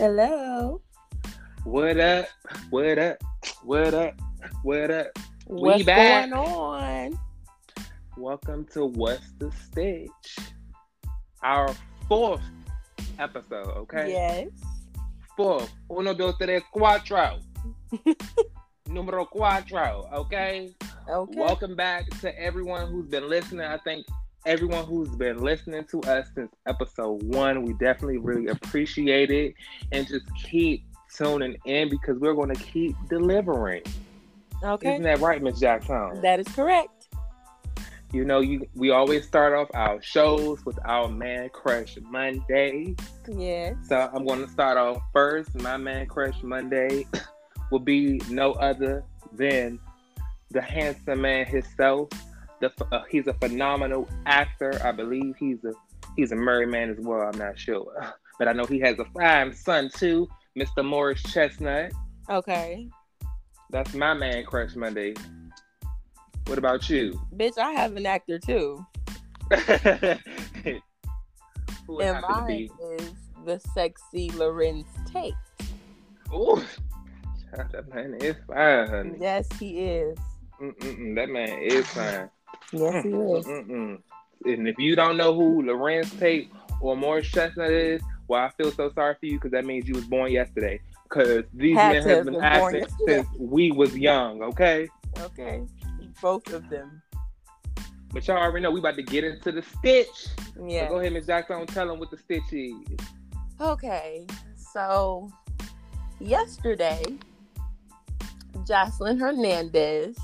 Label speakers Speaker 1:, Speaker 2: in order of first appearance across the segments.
Speaker 1: Hello.
Speaker 2: What up? What up? What up? What up?
Speaker 1: What's
Speaker 2: back.
Speaker 1: going on?
Speaker 2: Welcome to What's the Stitch? Our fourth episode, okay?
Speaker 1: Yes.
Speaker 2: Fourth. Uno, dos, tres, cuatro. Numero cuatro, okay?
Speaker 1: Okay.
Speaker 2: Welcome back to everyone who's been listening. I think everyone who's been listening to us since episode one, we definitely really appreciate it. And just keep tuning in because we're going to keep delivering.
Speaker 1: Okay.
Speaker 2: Isn't that right, Miss Jackson?
Speaker 1: That is correct.
Speaker 2: You know, you we always start off our shows with our Man Crush Monday.
Speaker 1: Yes.
Speaker 2: So I'm going to start off first. My Man Crush Monday will be no other than the handsome man himself. The uh, he's a phenomenal actor. I believe he's a he's a married man as well. I'm not sure, but I know he has a fine son too, Mr. Morris Chestnut.
Speaker 1: Okay.
Speaker 2: That's my Man Crush Monday. What about you?
Speaker 1: Bitch, I have an actor too.
Speaker 2: Who
Speaker 1: and mine is the sexy Larenz Tate.
Speaker 2: Ooh, that man is fine, honey.
Speaker 1: Yes, he is.
Speaker 2: Mm-mm-mm, that man is fine.
Speaker 1: Yes, mm, he is.
Speaker 2: Mm-mm. And if you don't know who Larenz Tate or Morris Chestnut is, well, I feel so sorry for you because that means you was born yesterday. Because these
Speaker 1: Had
Speaker 2: men have been acting since we was young, okay?
Speaker 1: Okay. Both of them.
Speaker 2: But y'all already know we about to get into the stitch.
Speaker 1: Yeah.
Speaker 2: So go ahead, Miss Jackson, tell them what the stitch is.
Speaker 1: Okay, so yesterday, Joseline Hernandez,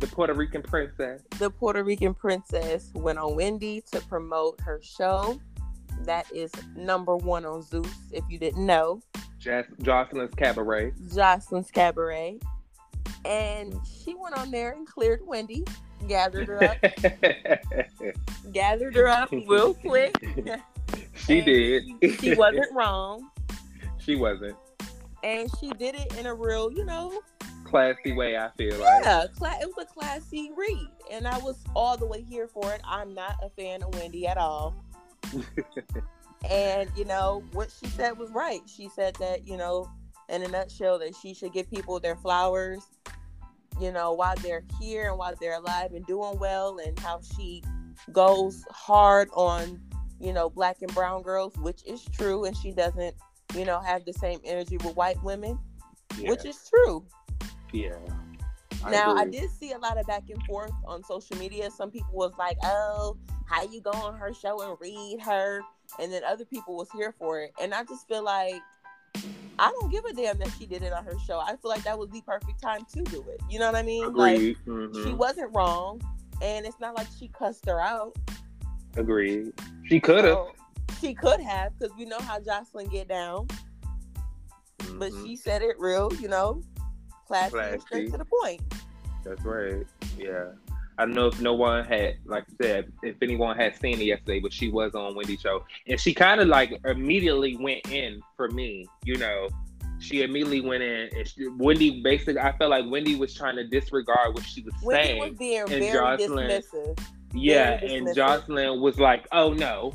Speaker 2: The Puerto Rican princess.
Speaker 1: the Puerto Rican princess, went on Wendy to promote her show. That is number one on Zeus, if you didn't know,
Speaker 2: Jas- Joseline's Cabaret.
Speaker 1: Joseline's Cabaret. And she went on there and cleared Wendy, gathered her up, gathered her up real quick.
Speaker 2: she did.
Speaker 1: She, she wasn't wrong.
Speaker 2: she wasn't.
Speaker 1: And she did it in a real, you know,
Speaker 2: Classy way, I feel like.
Speaker 1: Yeah, cla- it was a classy read, and I was all the way here for it. I'm not a fan of Wendy at all, and you know what she said was right. She said that you know, in a nutshell, that she should give people their flowers, you know, while they're here and while they're alive and doing well, and how she goes hard on you know black and brown girls, which is true, and she doesn't you know have the same energy with white women,
Speaker 2: yeah.
Speaker 1: which is true.
Speaker 2: Yeah.
Speaker 1: now I did see a lot of back and forth on social media. Some people was like, "Oh, how you go on her show and read her?" And then other people was here for it. And I just feel like I don't give a damn that she did it on her show. I feel like that was the perfect time to do it. You know what I mean? Like
Speaker 2: Agreed.
Speaker 1: she wasn't wrong, and it's not like she cussed her out.
Speaker 2: Agreed. She could have.
Speaker 1: So, she could have, because we know how Joseline get down. But
Speaker 2: Mhm.
Speaker 1: she said it real, you know, classy, and straight to the point.
Speaker 2: That's right. Yeah. I don't know if no one had, like I said, if anyone had seen it yesterday, but she was on Wendy's show. And she kind of like immediately went in for me, you know. She immediately went in. And she, Wendy basically, I felt like Wendy was trying to disregard what she was
Speaker 1: Wendy
Speaker 2: saying.
Speaker 1: was being
Speaker 2: and
Speaker 1: very
Speaker 2: Joseline-
Speaker 1: dismissive.
Speaker 2: Yeah,
Speaker 1: very
Speaker 2: and
Speaker 1: dismissive.
Speaker 2: Joseline was like, "Oh no,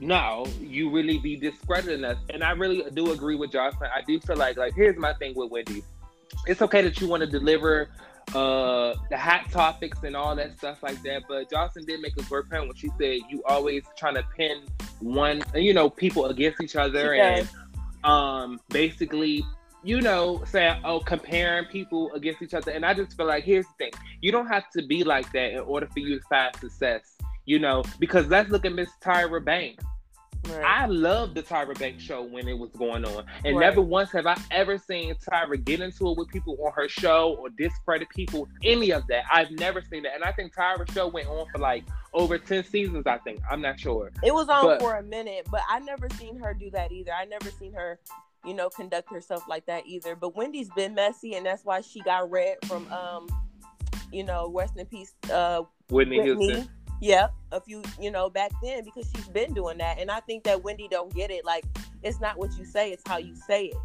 Speaker 2: no, you really be discrediting us." And I really do agree with Joseline. I do feel like, like, here's my thing with Wendy. It's okay that you want to deliver uh the hot topics and all that stuff like that, but Joseline did make a great point when she said you always trying to pin one, you know, people against each other and um basically you know, saying, oh, comparing people against each other. And I just feel like, here's the thing you don't have to be like that in order for you to find success, you know, because let's look at Miss Tyra Banks.
Speaker 1: Right.
Speaker 2: I loved the Tyra Banks show when it was going on. And
Speaker 1: Right.
Speaker 2: never once have I ever seen Tyra get into it with people on her show or discredit people, any of that. I've never seen that. And I think Tyra's show went on for like over 10 seasons, I think. I'm not sure.
Speaker 1: it was on
Speaker 2: but-
Speaker 1: for a minute, but I never seen her do that either. I never seen her, you know, conduct herself like that either. But Wendy's been messy, and that's why she got red from, um, you know, rest in peace, uh,
Speaker 2: Whitney,
Speaker 1: Whitney.
Speaker 2: Houston.
Speaker 1: Yeah, a few, you know, back then because she's been doing that, and I think that Wendy don't get it. Like, it's not what you say; it's how you say it.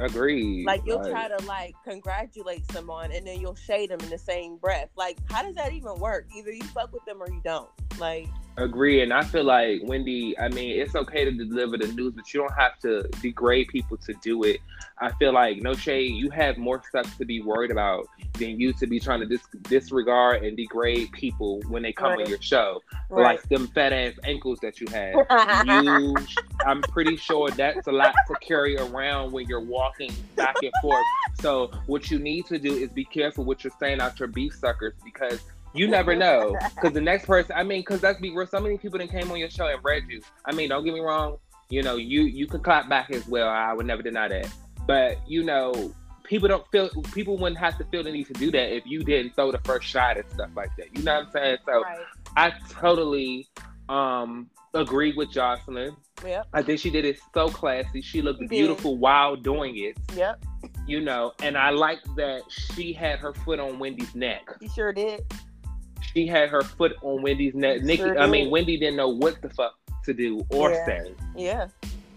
Speaker 2: Agreed.
Speaker 1: Like you'll try to like congratulate someone and then you'll shade them in the same breath. Like how does that even work? Either you fuck with them or you don't. Like
Speaker 2: Agree, and I feel like Wendy. I mean, it's okay to deliver the news, but you don't have to degrade people to do it. I feel like no shade. You have more stuff to be worried about than you to be trying to dis- disregard and degrade people when they come
Speaker 1: Right.
Speaker 2: on your show,
Speaker 1: Right.
Speaker 2: like them fat ass ankles that you have. You, I'm pretty sure that's a lot to carry around when you're walking back and forth. So what you need to do is be careful what you're saying out your beef suckers because you never know. Because the next person, I mean, because let's be real, so many people that came on your show and read you. I mean, don't get me wrong. You know, you you could clap back as well. I would never deny that. But you know, people don't feel people wouldn't have to feel the need to do that if you didn't throw the first shot and stuff like that. You know what I'm saying? So
Speaker 1: right.
Speaker 2: I totally um agree with Joseline.
Speaker 1: Yep.
Speaker 2: I think she did it so classy. She looked
Speaker 1: She did.
Speaker 2: beautiful while doing it,
Speaker 1: Yep.
Speaker 2: you know. And I like that she had her foot on Wendy's neck.
Speaker 1: She sure did.
Speaker 2: She had her foot on Wendy's neck. Nikki,
Speaker 1: Sure
Speaker 2: I mean. Wendy didn't know what the fuck to do or
Speaker 1: Yeah.
Speaker 2: say.
Speaker 1: Yeah.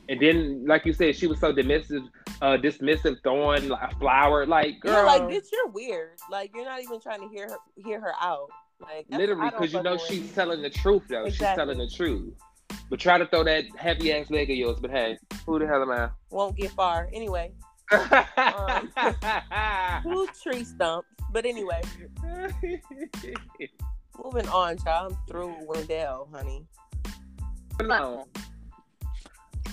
Speaker 2: And then, like you said, she was so dismissive, uh, dismissive, throwing like, a flower. Like, girl,
Speaker 1: like, bitch, you're weird. Like, you're not even trying to hear her hear her out. Like,
Speaker 2: literally, because you know she's
Speaker 1: Wendy.
Speaker 2: telling the truth, though. She's telling the truth. But try to throw that heavy ass leg of yours. But hey, who the hell am I?
Speaker 1: won't get far. Anyway, who tree stumps? But anyway, moving on, child. I'm through Wendell, honey.
Speaker 2: no.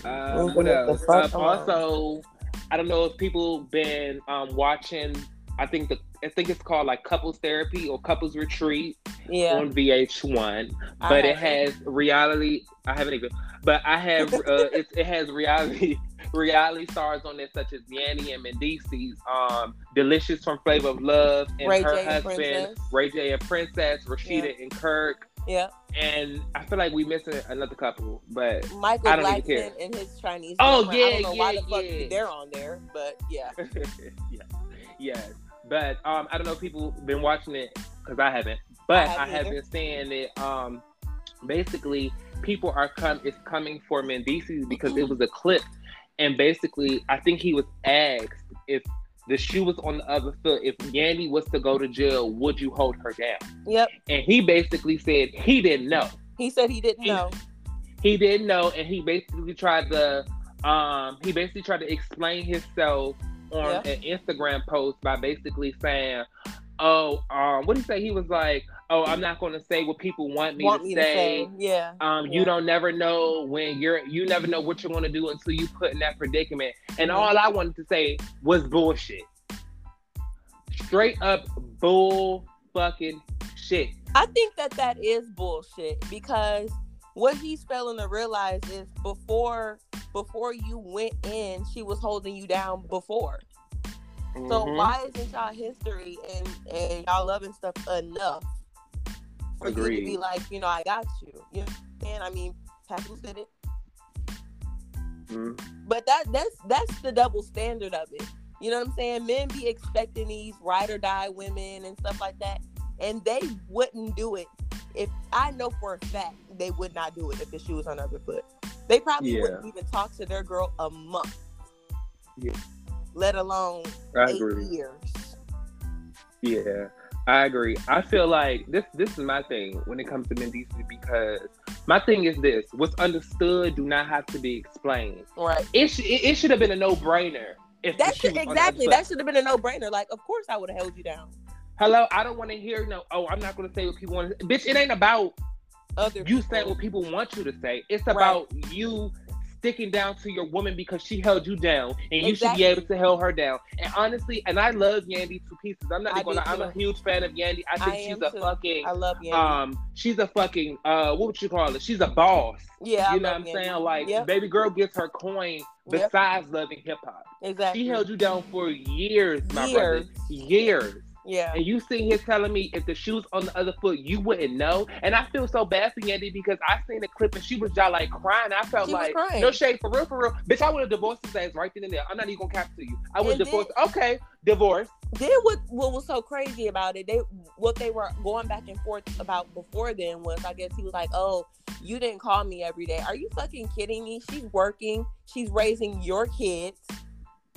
Speaker 2: Uh, what else? Uh, also, I don't know if people been um, watching. I think the I think it's called like couples therapy or couples retreat
Speaker 1: Yeah.
Speaker 2: on VH1, but it has reality. I haven't even, but I have. uh, it, it has reality reality stars on there such as Yandy and Mendeecees, um, Delicious from Flavor of Love, and
Speaker 1: Ray
Speaker 2: her
Speaker 1: J
Speaker 2: husband
Speaker 1: Princess.
Speaker 2: Ray J and Princess, Rasheeda and Kirk.
Speaker 1: Yeah.
Speaker 2: And I feel like we missing another couple, but
Speaker 1: Michael
Speaker 2: I don't even care.
Speaker 1: And his Chinese.
Speaker 2: Oh,
Speaker 1: girlfriend. I
Speaker 2: yeah,
Speaker 1: don't know why
Speaker 2: yeah,
Speaker 1: the fuck
Speaker 2: yeah.
Speaker 1: they're on there, but yeah.
Speaker 2: yeah, yes. But um, I don't know if people been watching it because I haven't. But
Speaker 1: I
Speaker 2: I,
Speaker 1: haven't
Speaker 2: have
Speaker 1: either.
Speaker 2: been saying that um, basically people are come is coming for Mendeecees because it was a clip, and basically I think he was asked if the shoe was on the other foot. If Yandy was to go to jail, would you hold her down?
Speaker 1: Yep.
Speaker 2: And he basically said he didn't know.
Speaker 1: He said he didn't
Speaker 2: He-
Speaker 1: know.
Speaker 2: he didn't know and he basically tried to um he basically tried to explain himself on
Speaker 1: Yeah.
Speaker 2: an instagram post by basically saying oh um what did he say he was like oh i'm not going to say what people want me,
Speaker 1: Want
Speaker 2: to,
Speaker 1: me
Speaker 2: say.
Speaker 1: to say, yeah.
Speaker 2: um
Speaker 1: Yeah.
Speaker 2: you don't never know when you're you never know what you're going to do until you put in that predicament and
Speaker 1: Mhm.
Speaker 2: all i wanted to say was bullshit straight up bull fucking shit
Speaker 1: I think that that is bullshit because what he's failing to realize is before before you went in, she was holding you down before. So
Speaker 2: Mhm.
Speaker 1: why isn't y'all history and and y'all loving stuff enough for you to
Speaker 2: Agreed.
Speaker 1: be like, you know, I got you. You know saying? I mean, Papoose did it,
Speaker 2: Mhm.
Speaker 1: but that that's that's the double standard of it. You know what I'm saying? Men be expecting these ride or die women and stuff like that, and they wouldn't do it if I know for a fact they would not do it if the shoe was on the other foot. They probably
Speaker 2: Yeah.
Speaker 1: wouldn't even talk to their girl a month.
Speaker 2: Yeah.
Speaker 1: Let alone
Speaker 2: I
Speaker 1: eight
Speaker 2: agree.
Speaker 1: years.
Speaker 2: Yeah, I agree. I feel like this this is my thing when it comes to Mendici because my thing is this: what's understood do not have to be explained.
Speaker 1: Right.
Speaker 2: It sh- it, it should have been a no brainer.
Speaker 1: That should
Speaker 2: was on the
Speaker 1: exactly. That should have been a no brainer. Like, of course I would have held you down.
Speaker 2: Hello, I don't want to hear no. Oh, I'm not going to say what people want. to Bitch, it ain't about
Speaker 1: Other
Speaker 2: you
Speaker 1: people.
Speaker 2: what people want you to say. It's
Speaker 1: Right.
Speaker 2: about you sticking down to your woman because she held you down, and you should be able to hold her down. And honestly, and I love Yandy to pieces. I'm not even gonna. I'm a huge fan of Yandy. I think
Speaker 1: I
Speaker 2: she's a
Speaker 1: too.
Speaker 2: fucking.
Speaker 1: I love Yandy.
Speaker 2: um she's a fucking uh what would you call it she's a boss
Speaker 1: yeah, I
Speaker 2: you know what i'm
Speaker 1: Yandy.
Speaker 2: saying like
Speaker 1: Yep.
Speaker 2: baby girl gets her coin
Speaker 1: Yep.
Speaker 2: besides loving hip-hop
Speaker 1: exactly.
Speaker 2: she held you down for years my
Speaker 1: Years.
Speaker 2: brother years
Speaker 1: yeah.
Speaker 2: and you sitting here telling me if the shoe's on the other foot you wouldn't know and i feel so bad for yandy because i seen the clip and she was just like crying i felt
Speaker 1: She
Speaker 2: like no shade for real for real bitch i would have divorced his ass right then and there i'm not even gonna cap to you i would divorce okay divorce
Speaker 1: Then what? What was so crazy about it? They what they were going back and forth about before then was, I guess he was like, "Oh, you didn't call me every day. Are you fucking kidding me? She's working. She's raising your kids.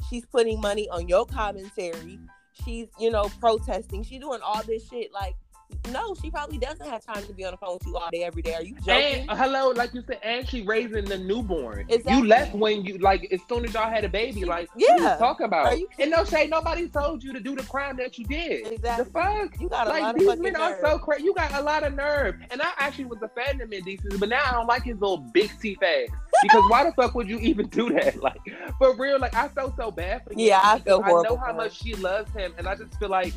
Speaker 1: She's putting money on your commentary. She's, you know, protesting. She's doing all this shit. Like, no, she probably doesn't have time to be on the phone with you all day, every day. Are you joking?
Speaker 2: And hello, like you said, and she raising the newborn.
Speaker 1: Exactly.
Speaker 2: You left when you like as soon as y'all had a baby. Like
Speaker 1: yeah.
Speaker 2: talk about. And no shade, nobody told you to do the crime that you did.
Speaker 1: Exactly.
Speaker 2: The fuck.
Speaker 1: you got a
Speaker 2: Like
Speaker 1: lot of
Speaker 2: these men are so crazy. You got a lot of nerve. And I actually was a fan of Mendeecees, but now I don't like his little big teeth ass. Because why the fuck would you even do that? Like for real, like I felt so bad for him.
Speaker 1: Yeah, I feel horrible
Speaker 2: I know how much she loves him, and I just feel like,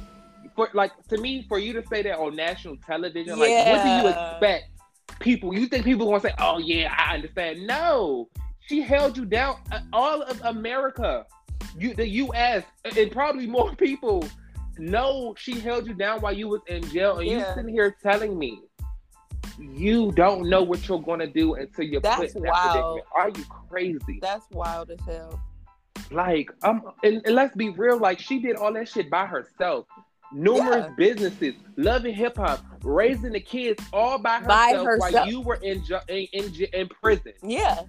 Speaker 2: for like to me, for you to say that on national television,
Speaker 1: Yeah.
Speaker 2: like what do you expect? People, you think people gonna say, "Oh yeah, I understand"? No, she held you down. Uh, All of America, you, the U.S., and probably more people know she held you down while you was in jail, and you sitting here telling me you don't know what you're gonna do until you're
Speaker 1: That's
Speaker 2: put in that
Speaker 1: wild.
Speaker 2: predicament. Are you crazy?
Speaker 1: That's wild as hell.
Speaker 2: Like, um, and, and let's be real. Like, she did all that shit by herself. Numerous
Speaker 1: Yeah.
Speaker 2: businesses, loving hip hop, raising the kids, all by herself,
Speaker 1: By
Speaker 2: while you were in ju- in, in in prison.
Speaker 1: Yeah.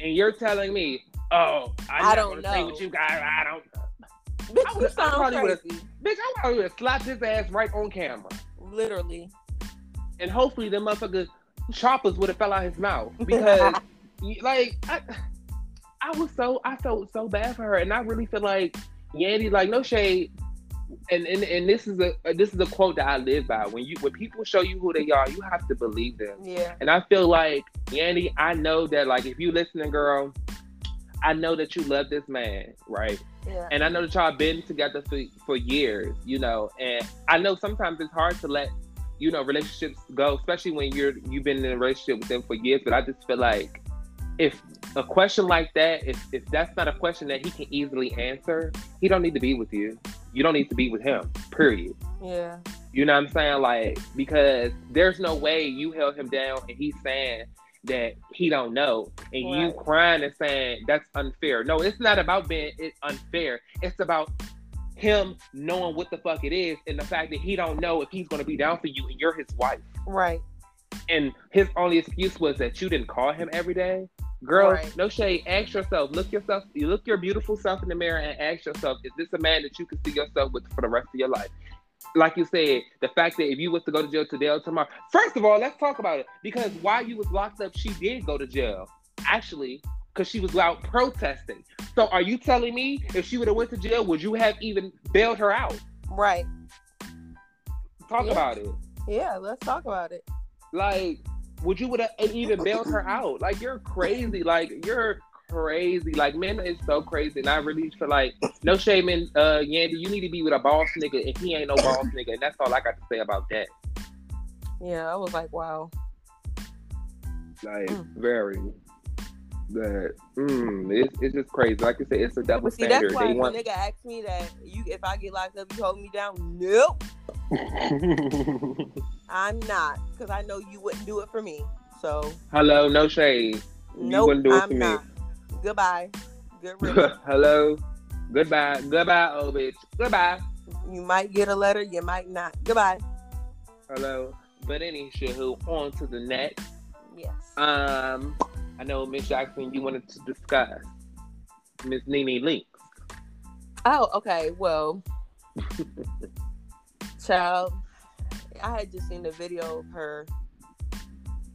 Speaker 2: And you're telling me, "Oh, I'm
Speaker 1: I don't
Speaker 2: say
Speaker 1: know.
Speaker 2: what you got. I don't."
Speaker 1: Bitch,
Speaker 2: I
Speaker 1: you
Speaker 2: would- I
Speaker 1: sound
Speaker 2: probably
Speaker 1: crazy.
Speaker 2: Bitch, I probably would have slapped his ass right on camera,
Speaker 1: Literally.
Speaker 2: and hopefully the motherfucker choppers would have fell out his mouth because, like, I, I was so I felt so bad for her, and I really feel like Yandy, like, no shade. And, and and this is a uh, this is a quote that I live by. When you when people show you who they are, you have to believe them.
Speaker 1: yeah.
Speaker 2: And I feel like Yandy, I know that like if you listening, girl, I know that you love this man, right?
Speaker 1: Yeah.
Speaker 2: And I know that y'all been together for for years, you know. And I know sometimes it's hard to let you know relationships go, especially when you're you've been in a relationship with them for years. But I just feel like if a question like that, if if that's not a question that he can easily answer, he don't need to be with you. You don't need to be with him. Period.
Speaker 1: Yeah.
Speaker 2: You know what I'm saying? Like, because there's no way you held him down and he's saying that he don't know. And you crying and saying that's unfair. No, it's not about being it unfair. It's about him knowing what the fuck it is and the fact that he don't know if he's gonna be down for you and you're his wife.
Speaker 1: Right.
Speaker 2: And his only excuse was that you didn't call him every day. Girl,
Speaker 1: Right.
Speaker 2: no shade. Ask yourself. Look yourself. You look your beautiful self in the mirror and ask yourself: Is this a man that you can see yourself with for the rest of your life? Like you said, the fact that if you was to go to jail today or tomorrow, first of all, let's talk about it. Because while you was locked up, she did go to jail. Actually, because she was out protesting. So, are you telling me if she would have went to jail, would you have even bailed her out?
Speaker 1: Right.
Speaker 2: Talk
Speaker 1: Yeah.
Speaker 2: about it.
Speaker 1: Yeah. Let's talk about it.
Speaker 2: like would you would have even bailed her out like you're crazy like you're crazy like men is so crazy and i really feel like no shame in uh yandy you need to be with a boss nigga and he ain't no boss nigga and that's all i got to say about that
Speaker 1: Yeah. I was like, wow.
Speaker 2: like
Speaker 1: Mm.
Speaker 2: very but mm, it's, it's just crazy like you said it's a double
Speaker 1: But see, that's
Speaker 2: standard
Speaker 1: why
Speaker 2: they want
Speaker 1: a nigga asked me that you, if I get locked up, you hold me down. Nope. I'm not, because I know you wouldn't do it for me. So
Speaker 2: hello no shade You wouldn't do it
Speaker 1: I'm
Speaker 2: for me.
Speaker 1: not. Goodbye. Good
Speaker 2: hello goodbye goodbye oh bitch goodbye
Speaker 1: you might get a letter, you might not. Goodbye.
Speaker 2: hello but any who on to the next
Speaker 1: Yes.
Speaker 2: Um, I know Miss Jackson, you wanted to discuss Miss Nene Leakes.
Speaker 1: Oh, okay. Well, child, I had just seen the video of her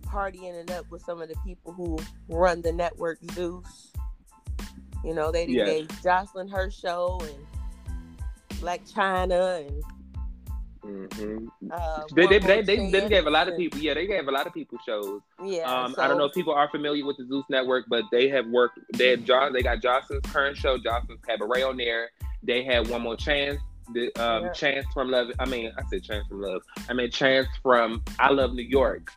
Speaker 1: partying it up with some of the people who run the network Zeus. You know, they
Speaker 2: Yes.
Speaker 1: gave Joseline her show and Blac Chyna and
Speaker 2: Mm-hmm.
Speaker 1: uh,
Speaker 2: They, they, they, they, they gave a lot of people, yeah, they gave a lot of people shows.
Speaker 1: Yeah,
Speaker 2: Um, I don't know if people are familiar with the Zeus Network, but they have worked. They have John. They got Joseline's current show, Joseline's Cabaret on there. They had one more chance. The um,
Speaker 1: Yeah.
Speaker 2: chance from love. I mean, I said chance from love. I mean chance from I love New York.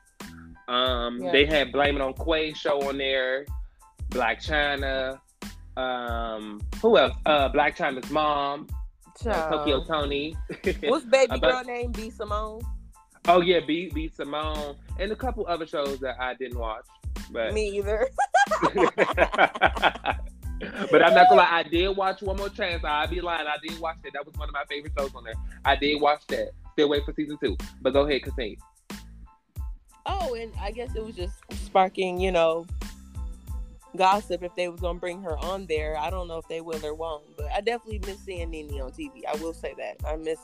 Speaker 2: Um,
Speaker 1: Yeah.
Speaker 2: they had blame it on Quay show on there. Blac Chyna. Um, who else? Uh, Blac Chyna's mom, uh. Tokyo Toni.
Speaker 1: What's baby girl name? B Simone.
Speaker 2: oh yeah, B B Simone, and a couple other shows that I didn't watch, but.
Speaker 1: Me either.
Speaker 2: but I'm not gonna lie, I did watch One More Chance. I'll be lying. I did watch that. That was one of my favorite shows on there. I did watch that. Still wait for season two. But go ahead, continue.
Speaker 1: Oh, and I guess it was just sparking, you know, gossip if they was gonna bring her on there. I don't know if they will or won't, but I definitely miss seeing Nene on TV. I will say that I miss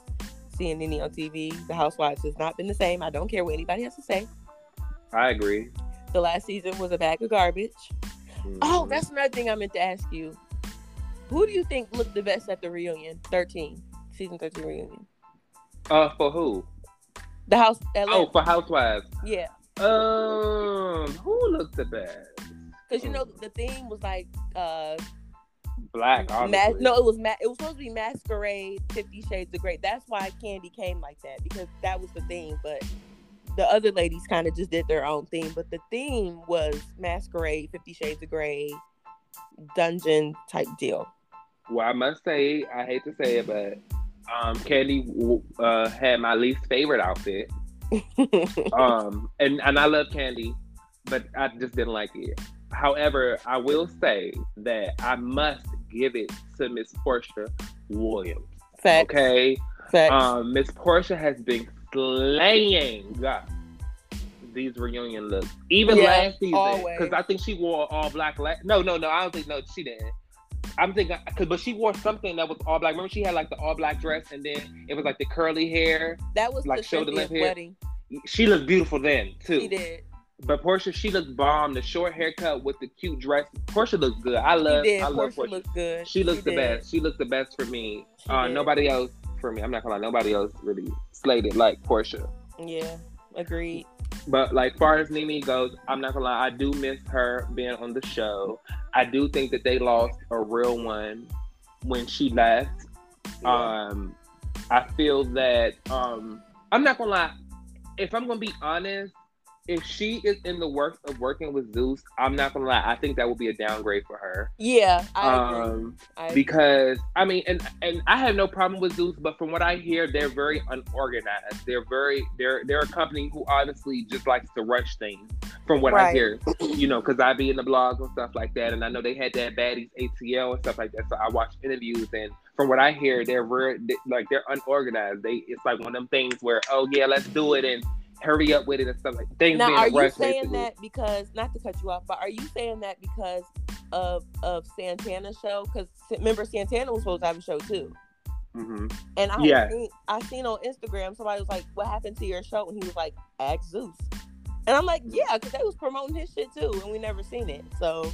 Speaker 1: seeing Nene on TV. The Housewives has not been the same. I don't care what anybody has to say.
Speaker 2: I agree.
Speaker 1: The last season was a bag of garbage. Oh, that's another thing I meant to ask you. Who do you think looked the best at the reunion? 13. Season 13 reunion.
Speaker 2: uh for who?
Speaker 1: The house Atlanta.
Speaker 2: Oh, for Housewives.
Speaker 1: yeah.
Speaker 2: Um, who looked the best?
Speaker 1: Because you know the theme was like uh
Speaker 2: Black,
Speaker 1: ma-
Speaker 2: obviously.
Speaker 1: no, it was ma- it was supposed to be masquerade, Fifty Shades of Grey. That's why Kandi came like that because that was the theme. But the other ladies kind of just did their own theme. But the theme was masquerade, Fifty Shades of Grey, dungeon type deal.
Speaker 2: Well, I must say, I hate to say it, but um, Kandi uh, had my least favorite outfit. Um, and and I love Kandi, but I just didn't like it. However, I will say that I must give it to Miss Porsha Williams.
Speaker 1: Facts.
Speaker 2: Okay, um, Miss Porsha has been slaying these reunion looks, even
Speaker 1: Yeah,
Speaker 2: last season. Because I think she wore all black. La- no, no, no. I don't think no, she didn't. I'm thinking, cause, but she wore something that was all black. Remember, she had like the all black dress, and then it was like the curly hair.
Speaker 1: that was
Speaker 2: like shoulder length hair.
Speaker 1: wedding.
Speaker 2: She looked beautiful then too.
Speaker 1: She did.
Speaker 2: But Porsha, she looked bomb. The short haircut with the cute dress. Porsha looks good. I love. I love
Speaker 1: Porsha
Speaker 2: Porsha.
Speaker 1: looked good.
Speaker 2: She looks the
Speaker 1: did.
Speaker 2: best. She looks the best for me. Uh, nobody else for me. I'm not gonna lie. Nobody else really slayed it like Porsha.
Speaker 1: Yeah, agreed.
Speaker 2: But like far as Nene goes, I'm not gonna lie. I do miss her being on the show. I do think that they lost a real one when she left.
Speaker 1: Yeah.
Speaker 2: Um, I feel that um, I'm not gonna lie. If I'm gonna be honest, if she is in the works of working with Zeus, I'm not gonna lie. I think that would be a downgrade for her.
Speaker 1: yeah, I.
Speaker 2: Um,
Speaker 1: I
Speaker 2: because I mean, and and I have no problem with Zeus, but from what I hear, they're very unorganized. They're very they're they're a company who honestly just likes to rush things. From what I hear, you know, because I be in the blogs and stuff like that, and I know they had that baddies ATL and stuff like that. So I watch interviews, and from what I hear, they're very they, like they're unorganized. They it's like one of them things where oh yeah, let's do it and hurry up with it and stuff like things
Speaker 1: now,
Speaker 2: being
Speaker 1: are you saying that because not to cut you off, but are you saying that because of of Santana's show? Because remember, Santana was supposed to have a show too.
Speaker 2: Mhm.
Speaker 1: And I
Speaker 2: Yeah.
Speaker 1: seen, I seen on Instagram somebody was like, "What happened to your show?" And he was like, "Ask Zeus." And I'm like, "Yeah," because they was promoting his shit too, and we never seen it. So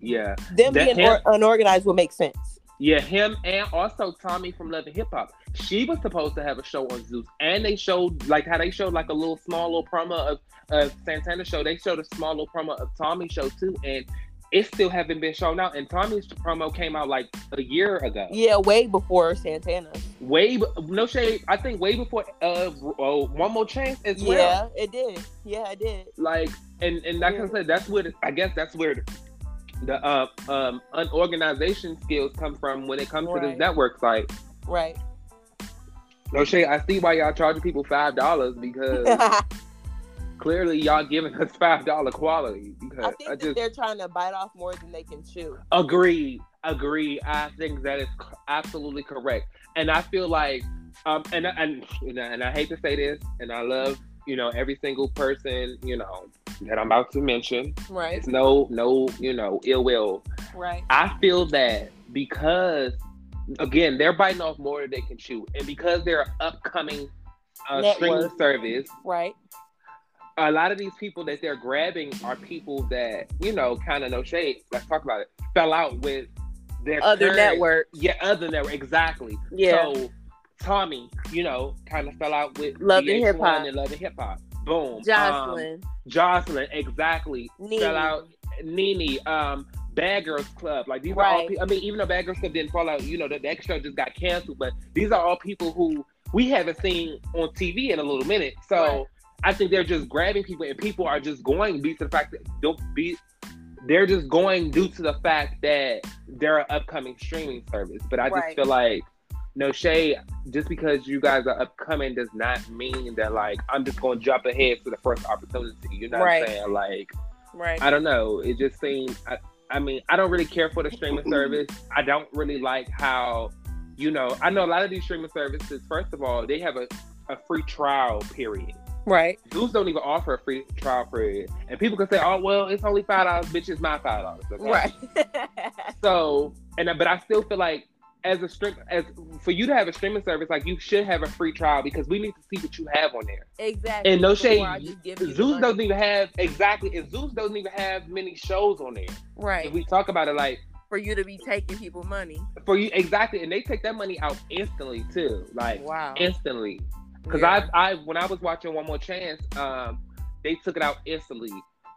Speaker 2: Yeah.
Speaker 1: them
Speaker 2: That
Speaker 1: being or- unorganized would make sense.
Speaker 2: Yeah, him and also Tommie from Love and Hip Hop. She was supposed to have a show on Zeus, and they showed like how they showed like a little small little promo of of Santana show. They showed a small little promo of Tommie show too, and it still haven't been shown out. And Tommie's promo came out like a year ago.
Speaker 1: Yeah, way before Santana.
Speaker 2: Way b- no shade. I think way before uh oh, one more chance as well.
Speaker 1: Yeah, it did. Yeah, it did.
Speaker 2: Like and and like I
Speaker 1: Yeah.
Speaker 2: said, that's where I guess that's where the uh um unorganization skills come from when it comes to
Speaker 1: Right.
Speaker 2: this network site.
Speaker 1: Right.
Speaker 2: No shade. I see why y'all charging people five dollars because clearly y'all giving us five dollar quality. Because
Speaker 1: I
Speaker 2: I,
Speaker 1: think that
Speaker 2: just
Speaker 1: they're trying to bite off more than they can chew.
Speaker 2: agree, agree. I think that is absolutely correct, and I feel like, um, and and and I, and I hate to say this, and I love you know every single person you know that I'm about to mention.
Speaker 1: Right.
Speaker 2: It's no no you know ill will.
Speaker 1: Right.
Speaker 2: I feel that because again they're biting off more than they can chew, and because they're upcoming uh, streaming
Speaker 1: Network.
Speaker 2: service,
Speaker 1: Right.
Speaker 2: a lot of these people that they're grabbing are people that you know kind of no shade. Let's talk about it. Fell out with their
Speaker 1: Other
Speaker 2: current-
Speaker 1: networks.
Speaker 2: Yeah, other network exactly.
Speaker 1: Yeah.
Speaker 2: So Tommie, you know, kind of fell out with
Speaker 1: Love and
Speaker 2: VH1
Speaker 1: Hip Hop.
Speaker 2: and Love and Hip Hop. Boom.
Speaker 1: Joseline.
Speaker 2: Um, Joseline, exactly.
Speaker 1: Nene.
Speaker 2: Fell out. Nene. Um, Bad Girls Club. Like these are all.
Speaker 1: Right.
Speaker 2: Pe- I mean, even though Bad Girls Club didn't fall out, you know, the, the extra just got canceled. But these are all people who we haven't seen on TV in a little minute. So
Speaker 1: Right.
Speaker 2: I think they're just grabbing people, and people are just going due to the fact that don't be. They're just going due to the fact that they're an upcoming streaming service. But I just
Speaker 1: Right.
Speaker 2: feel like no shade. Just because you guys are upcoming does not mean that like I'm just going to jump ahead to the first opportunity. You know
Speaker 1: Right.
Speaker 2: what I'm saying? Like
Speaker 1: Right.
Speaker 2: I don't know. It just seems. I, I mean, I don't really care for the streaming service. I don't really like how, you know, I know a lot of these streaming services. First of all, they have a, a free trial period.
Speaker 1: Right.
Speaker 2: Zeus don't even offer a free trial period, and people can say, "Oh, well, it's only five dollars, bitch. It's my five dollars." Okay?
Speaker 1: Right.
Speaker 2: So, and but I still feel like as a stream as for you to have a streaming service, like you should have a free trial because we need to see what you have on there.
Speaker 1: Exactly.
Speaker 2: And no shade,
Speaker 1: I just give you the
Speaker 2: Zeus doesn't even have exactly, and Zeus doesn't even have many shows on there.
Speaker 1: right
Speaker 2: If we talk about it, like
Speaker 1: for you to be taking people money.
Speaker 2: for you exactly, and they take that money out instantly too, like
Speaker 1: Wow.
Speaker 2: instantly. Because
Speaker 1: Yeah.
Speaker 2: I, I, when I was watching One More Chance, um, they took it out instantly.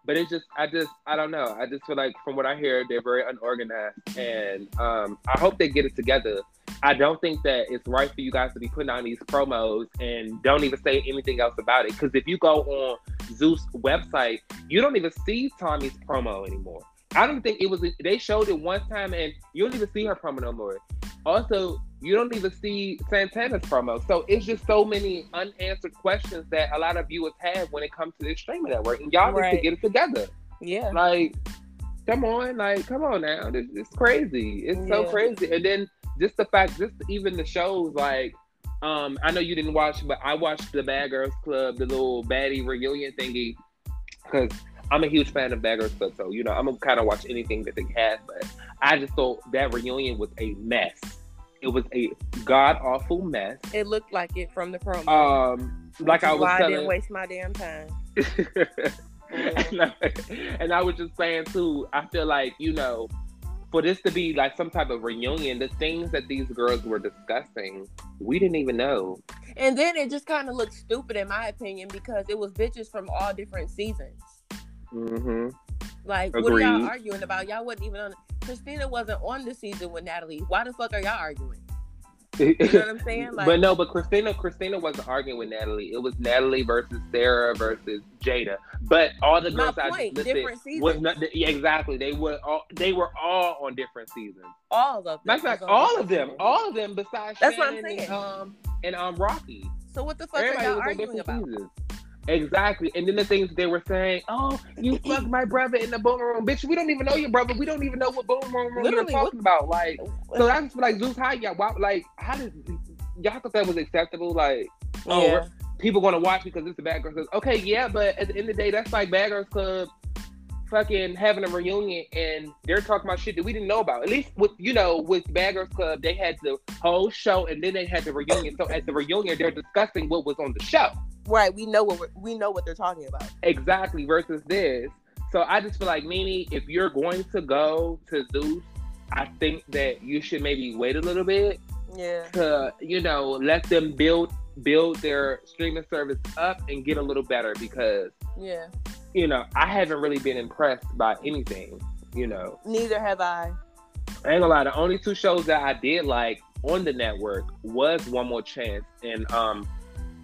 Speaker 2: But it's just, I just, I don't know. I just feel like, from what I hear, they're very unorganized, and um, I hope they get it together. I don't think that it's right for you guys to be putting on these promos and don't even say anything else about it. Because if you go on Zeus website, you don't even see Tommie's promo anymore. I don't think it was. They showed it one time, and you don't even see her promo no more. Also, you don't even see Santana's promo. So it's just so many unanswered questions that a lot of viewers have when it comes to this streaming network, and y'all need to get it together.
Speaker 1: yeah.
Speaker 2: Like, come on, like, come on now. This it's crazy. It's so crazy. And then just the fact, just even the shows, like, um, I know you didn't watch, but I watched the Bad Girls Club, the little baddie reunion thingy, because I'm a huge fan of Girls Club. So you know, I'm gonna kind of watch anything that they have. But I just thought that reunion was a mess. It was a god awful mess.
Speaker 1: It looked like it from the promo.
Speaker 2: Um, like I was
Speaker 1: why I
Speaker 2: telling.
Speaker 1: didn't waste my damn time.
Speaker 2: and, I, and I was just saying too, I feel like, you know, for this to be like some type of reunion, the things that these girls were discussing, we didn't even know.
Speaker 1: And then it just kind of looked stupid in my opinion because it was bitches from all different seasons.
Speaker 2: Hmm
Speaker 1: Like, what are y'all arguing about? Y'all wasn't even on. Christina wasn't on the season with Natalie. Why the fuck are y'all arguing? You know what I'm saying? Like,
Speaker 2: but no, but Christina, Christina wasn't arguing with Natalie. It was Natalie versus Sarah versus Jada. But all the girls I just listed
Speaker 1: different
Speaker 2: was not yeah, exactly. They were all they were all on different seasons.
Speaker 1: all of them.
Speaker 2: Matter all of them,
Speaker 1: seasons.
Speaker 2: all of them besides
Speaker 1: That's what I'm saying.
Speaker 2: and um and um Rocky.
Speaker 1: So what the fuck
Speaker 2: Everybody
Speaker 1: are y'all arguing about?
Speaker 2: seasons. Exactly. And then the things they were saying, oh, you fucked my brother in the boom room. Bitch, we don't even know your brother. We don't even know what boom room you're
Speaker 1: Literally,
Speaker 2: talking about. Like, so I just like Zeus, how y'all, why, like, how did, y'all thought that was acceptable? Like, oh,
Speaker 1: Yeah.
Speaker 2: people going to watch because it's a Bad Girls Club. Okay, yeah, but at the end of the day, that's like Bad Girls Club fucking having a reunion and they're talking about shit that we didn't know about. At least with, you know, with Bad Girls Club, they had the whole show and then they had the reunion. So at the reunion, they're discussing what was on the show.
Speaker 1: Right, we know what we're, we know what they're talking about.
Speaker 2: Exactly versus this. So I just feel like Nene, if you're going to go to Zeus, I think that you should maybe wait a little bit
Speaker 1: Yeah,
Speaker 2: to, you know, let them build build their streaming service up and get a little better because,
Speaker 1: yeah.
Speaker 2: You know, I haven't really been impressed by anything, you know.
Speaker 1: Neither have I.
Speaker 2: I ain't gonna lie, the only two shows that I did like on the network was One More Chance and um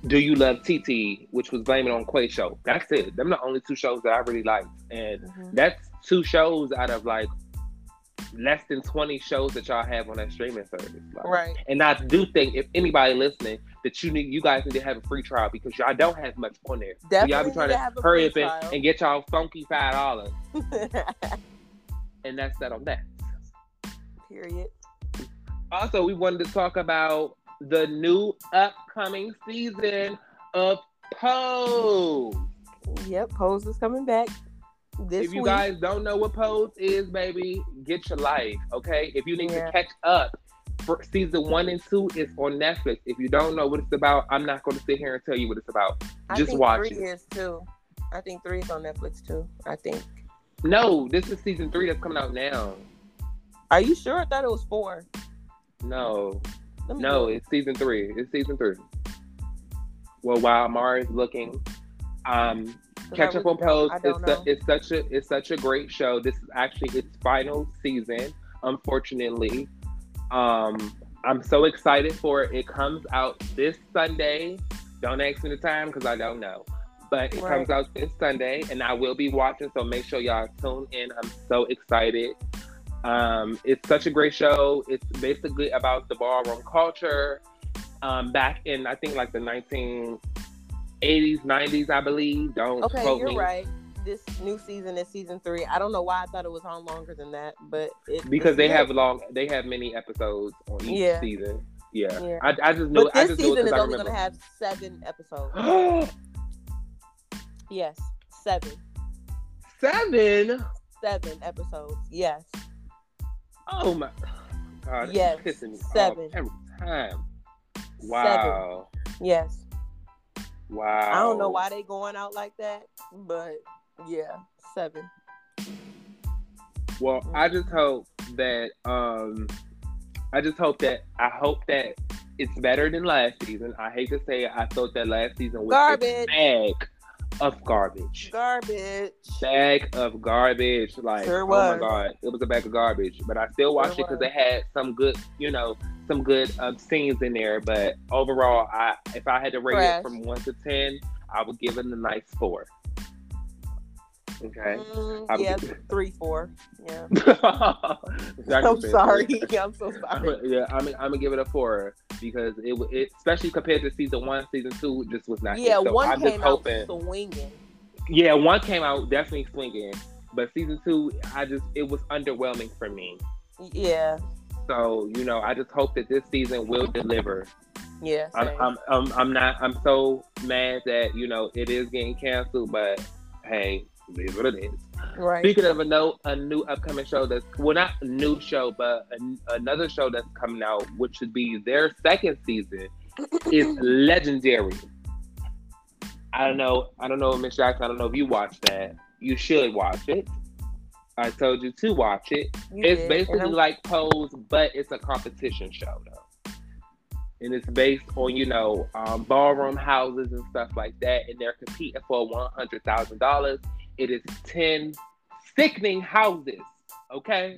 Speaker 2: Do You Love TT, which was blaming on Quay show. That's it. Them the only two shows that I really liked. And
Speaker 1: Mhm.
Speaker 2: that's two shows out of like less than 20 shows that y'all have on that streaming service. Like,
Speaker 1: Right.
Speaker 2: And I do think if anybody listening that you need you guys need to have a free trial because y'all don't have much on there. So y'all be trying
Speaker 1: to
Speaker 2: to, hurry up and, and get y'all funky five dollars. And that's that on that.
Speaker 1: Period.
Speaker 2: Also, we wanted to talk about the new upcoming season of Pose.
Speaker 1: Yep, Pose is coming back this
Speaker 2: if you
Speaker 1: week.
Speaker 2: guys don't know what Pose is, baby, get your life, okay? If you need
Speaker 1: Yeah.
Speaker 2: to catch up, for season one and two is on Netflix. If you don't know what it's about, I'm not going to sit here and tell you what it's about.
Speaker 1: I
Speaker 2: Just
Speaker 1: think
Speaker 2: watch
Speaker 1: three
Speaker 2: it.
Speaker 1: is too. I think three is on Netflix too. I think.
Speaker 2: No, this is season three that's coming out now.
Speaker 1: Are you sure? I thought it was four.
Speaker 2: No, no, it's season three. It's season three. Well, while Mara's looking, um, Catch Up on Pose.
Speaker 1: don't-
Speaker 2: It's, su-
Speaker 1: know.
Speaker 2: such a it's such a great show. This is actually its final season. Unfortunately, um, I'm so excited for it. It comes out this Sunday. Don't ask me the time because I don't know. But it
Speaker 1: Right.
Speaker 2: comes out this Sunday, and I will be watching. So make sure y'all tune in. I'm so excited. Um, it's such a great show. It's basically about the ballroom culture. Um, back in I think like the 1980s, 90s, I believe. Don't
Speaker 1: Okay,
Speaker 2: quote
Speaker 1: you're
Speaker 2: me.
Speaker 1: right. This new season is season three. I don't know why I thought it was on longer than that, but it,
Speaker 2: because they
Speaker 1: good.
Speaker 2: have long they have many episodes on each
Speaker 1: Yeah.
Speaker 2: season yeah,
Speaker 1: Yeah.
Speaker 2: I, I just know
Speaker 1: But
Speaker 2: i
Speaker 1: this
Speaker 2: just
Speaker 1: season is only going to have seven episodes. Yes, seven,
Speaker 2: seven
Speaker 1: seven episodes. Yes.
Speaker 2: oh my God,
Speaker 1: Yes,
Speaker 2: it's pissing me
Speaker 1: seven.
Speaker 2: off every time. Wow. Seven.
Speaker 1: Yes.
Speaker 2: Wow.
Speaker 1: I don't know why they going out like that, but yeah, seven.
Speaker 2: Well, I just hope that um I just hope that I hope that it's better than last season. I hate to say it, I thought that last season was
Speaker 1: Garbage.
Speaker 2: a bag of garbage.
Speaker 1: Garbage.
Speaker 2: Bag of garbage. Like
Speaker 1: Sure
Speaker 2: oh my god, it was a bag of garbage. But I still watched
Speaker 1: Sure
Speaker 2: it because it had some good, you know, some good um, scenes in there. But overall, I if I had to rate
Speaker 1: Trash.
Speaker 2: it from one to ten, I would give it a nice four. Okay.
Speaker 1: Mm, yeah, three, four. Yeah. I'm sorry. I'm so
Speaker 2: I'm
Speaker 1: sorry.
Speaker 2: yeah, I'm, I'm gonna give it a four because it, it, especially compared to season one, season two, just was not.
Speaker 1: Yeah.
Speaker 2: So
Speaker 1: one
Speaker 2: I'm
Speaker 1: came
Speaker 2: hoping.
Speaker 1: out swinging.
Speaker 2: Yeah, one came out definitely swinging, but season two, I just it was underwhelming for me.
Speaker 1: Yeah.
Speaker 2: So you know, I just hope that this season will deliver.
Speaker 1: Yeah.
Speaker 2: I'm. I'm, I'm, I'm not. I'm so mad that you know it is getting canceled, but hey, it is what it is.
Speaker 1: right.
Speaker 2: Speaking of a note, a new upcoming show that's well, not a new show, but an another show that's coming out, which should be their second season, is Legendary. I don't know. I don't know, Miss Jackson. I don't know if you watched that. You should watch it. I told you to watch it.
Speaker 1: You
Speaker 2: it's
Speaker 1: did,
Speaker 2: basically like Pose, but it's a competition show though. And it's based on, you know, um, ballroom houses and stuff like that. And they're competing for one hundred thousand dollars. It is ten sickening houses. Okay.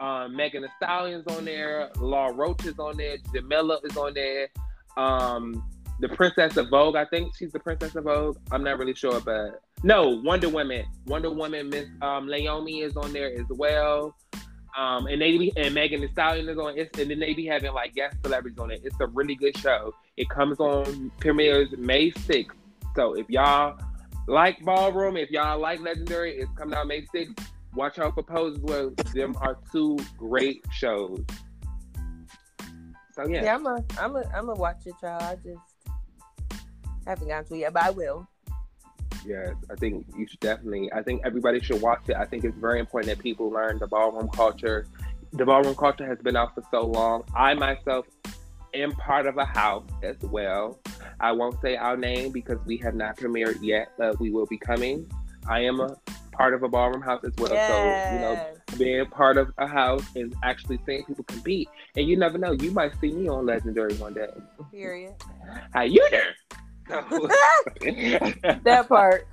Speaker 2: Um, Megan Thee Stallion's on there, Law Roach is on there, Jameela is on there. Um, the Princess of Vogue, I think she's the Princess of Vogue. I'm not really sure, but no, Wonder Woman. Wonder Woman, Miss um, Naomi is on there as well. Um, and they be, and Megan Thee Stallion is on it, and then they be having like guest celebrities on it. It's a really good show. It comes on premieres May 6th. So if y'all like Ballroom, if y'all like Legendary, it's coming out May 6th. Watch out for Pose well. Them are two great shows. So yeah.
Speaker 1: Yeah, I'm a, I'm a, I'm a watch it, y'all. I just haven't gotten to it yet, but I will.
Speaker 2: Yes, I think you should definitely. I think everybody should watch it. I think it's very important that people learn the ballroom culture. The ballroom culture has been out for so long. I myself am part of a house as well. I won't say our name because we have not premiered yet, but we will be coming. I am a part of a ballroom house as well. So, you know, being part of a house and actually seeing people compete. And you never know, you might see me on Legendary one day.
Speaker 1: Period.
Speaker 2: How you doing?
Speaker 1: that part.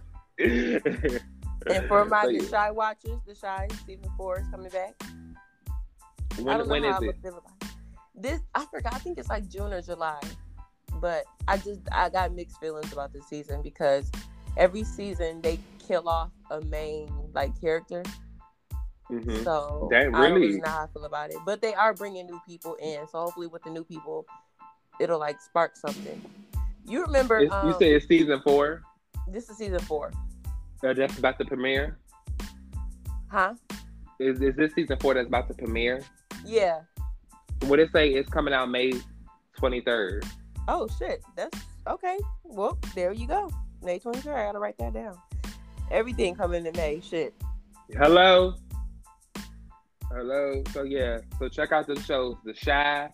Speaker 1: And for my the Chi watchers, the Chi season four is coming back. I don't know
Speaker 2: when
Speaker 1: how
Speaker 2: is
Speaker 1: I
Speaker 2: it?
Speaker 1: feel about it. This I forgot. I think it's like June or July, but I just I got mixed feelings about this season because every season they kill off a main like character.
Speaker 2: Mhm.
Speaker 1: So
Speaker 2: That
Speaker 1: I don't really
Speaker 2: really-
Speaker 1: know how I feel about it. But they are bringing new people in, so hopefully with the new people, it'll like spark something. You remember?
Speaker 2: It's-
Speaker 1: Um,
Speaker 2: you say it's season four?
Speaker 1: this is season four,
Speaker 2: Uh, that's about to premiere.
Speaker 1: huh?
Speaker 2: Is, is this season four that's about to premiere?
Speaker 1: Yeah.
Speaker 2: What it say it's coming out May twenty third.
Speaker 1: Oh shit, that's okay. Well, there you go. May 23rd. I gotta write that down. Everything coming in May. Shit.
Speaker 2: Hello. Hello. So yeah. So check out the shows: The Chi,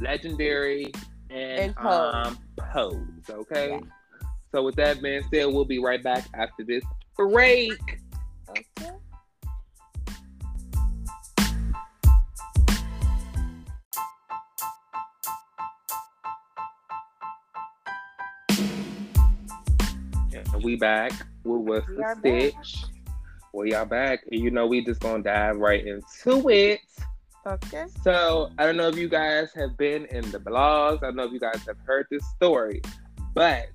Speaker 2: Legendary, and,
Speaker 1: And Pose.
Speaker 2: um Pose. Okay.
Speaker 1: Yeah.
Speaker 2: So with that being said, we'll be right back after this break.
Speaker 1: Okay.
Speaker 2: And we back with what's
Speaker 1: We
Speaker 2: the
Speaker 1: are back.
Speaker 2: stitch. We are back, and you know we just gonna dive right into it.
Speaker 1: Okay.
Speaker 2: So I don't know if you guys have been in the blogs. I don't know if you guys have heard this story, but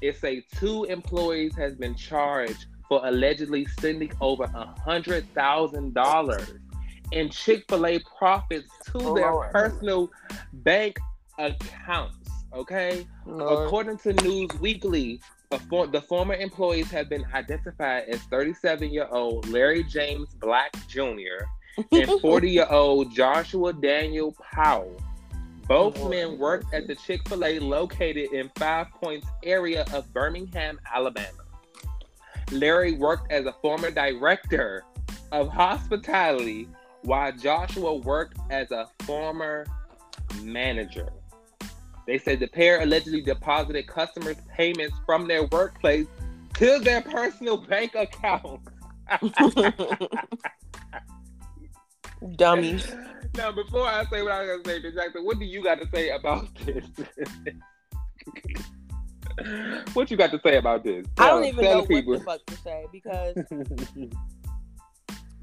Speaker 2: it's a two employees has been charged for allegedly sending over a hundred thousand dollars in Chick Fil A profits to
Speaker 1: Oh,
Speaker 2: their
Speaker 1: Lord.
Speaker 2: personal bank accounts. Okay.
Speaker 1: Lord.
Speaker 2: According to News Weekly, for- the former employees have been identified as 37 year old Larry James Black Jr. and 40 year old Joshua Daniel Powell. Both
Speaker 1: Lord.
Speaker 2: men worked at the Chick fil A located in Five Points area of Birmingham, Alabama. Larry worked as a former director of hospitality, while Joshua worked as a former manager. They said the pair allegedly deposited customers' payments from their workplace to their personal bank account.
Speaker 1: Dummies.
Speaker 2: Now, before I say what I was to say, Jackson, what do you got to say about this? what you got to say about this?
Speaker 1: I don't even know people. what the fuck to say because,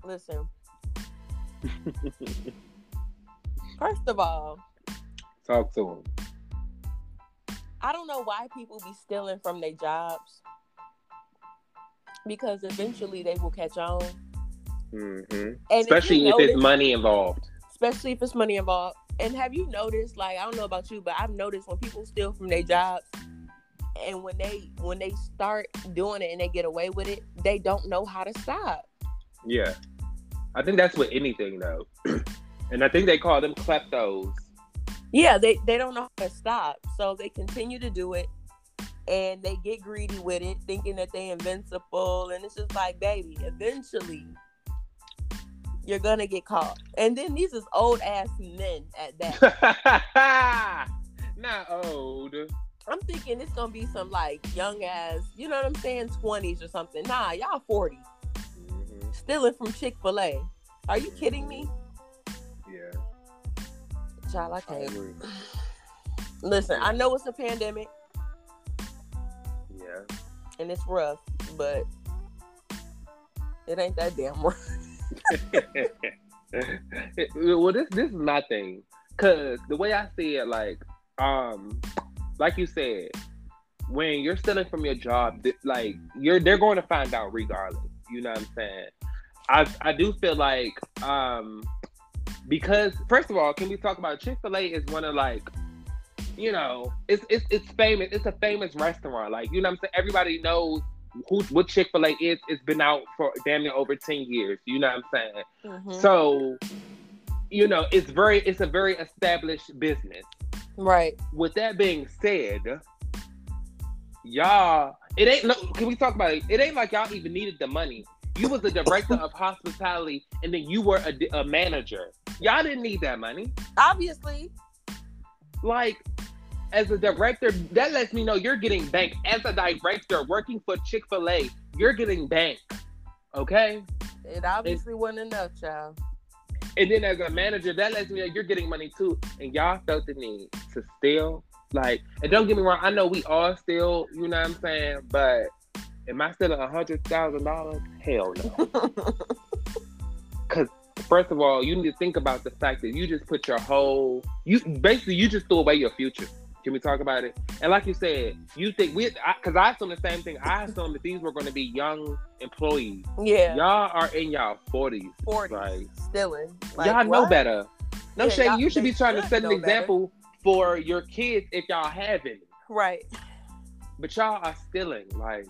Speaker 1: listen. First of all,
Speaker 2: talk to him.
Speaker 1: I don't know why people be stealing from their jobs because eventually they will catch on.
Speaker 2: Mm-hmm. Especially if, if it's money involved.
Speaker 1: Especially if it's money involved. And have you noticed, like, I don't know about you, but I've noticed when people steal from their jobs and when they when they start doing it and they get away with it, they don't know how to stop.
Speaker 2: Yeah. I think that's with anything though. and I think they call them kleptos.
Speaker 1: Yeah, they, they don't know how to stop. So they continue to do it and they get greedy with it, thinking that they invincible. And it's just like, baby, eventually you're gonna get caught. And then these is old ass men at
Speaker 2: that. Not old.
Speaker 1: I'm thinking it's gonna be some like young ass, you know what I'm saying, 20s or something. Nah, y'all 40. Mm-hmm. Stealing from Chick fil A. Are you kidding me?
Speaker 2: Yeah.
Speaker 1: Child, I can't. I Listen, I know it's a pandemic.
Speaker 2: Yeah.
Speaker 1: And it's rough, but it ain't that damn rough.
Speaker 2: well, this this is my thing, cause the way I see it, like, um, like you said, when you're stealing from your job, like you're they're going to find out regardless. You know what I'm saying? I I do feel like um because first of all, can we talk about Chick Fil A is one of like you know it's it's it's famous. It's a famous restaurant. Like you know what I'm saying. Everybody knows who what Chick Fil A is. It's been out for damn near over ten years. You know what I'm saying. Mm-hmm. So you know it's very it's a very established business.
Speaker 1: Right.
Speaker 2: With that being said, y'all, it ain't no. Can we talk about it? It ain't like y'all even needed the money. You was a director of hospitality, and then you were a, a manager. Y'all didn't need that money.
Speaker 1: Obviously.
Speaker 2: Like, as a director, that lets me know you're getting banked. As a director working for Chick Fil A, you're getting banked. Okay.
Speaker 1: It obviously wasn't enough, child.
Speaker 2: And then as a manager, that lets me know you're getting money too. And y'all felt the need to steal. Like, and don't get me wrong, I know we all steal, you know what I'm saying? But am I stealing a hundred thousand dollars? Hell no. Cause first of all, you need to think about the fact that you just put your whole you basically you just threw away your future. Can we talk about it? And like you said, you think we because I, I assume the same thing. I assume that these were going to be young employees.
Speaker 1: Yeah,
Speaker 2: y'all are in y'all forties,
Speaker 1: forties, like, stealing.
Speaker 2: Like, y'all know better. No yeah, shade. You should be trying to set an example better. for your kids if y'all have any.
Speaker 1: Right.
Speaker 2: But y'all are stealing, like,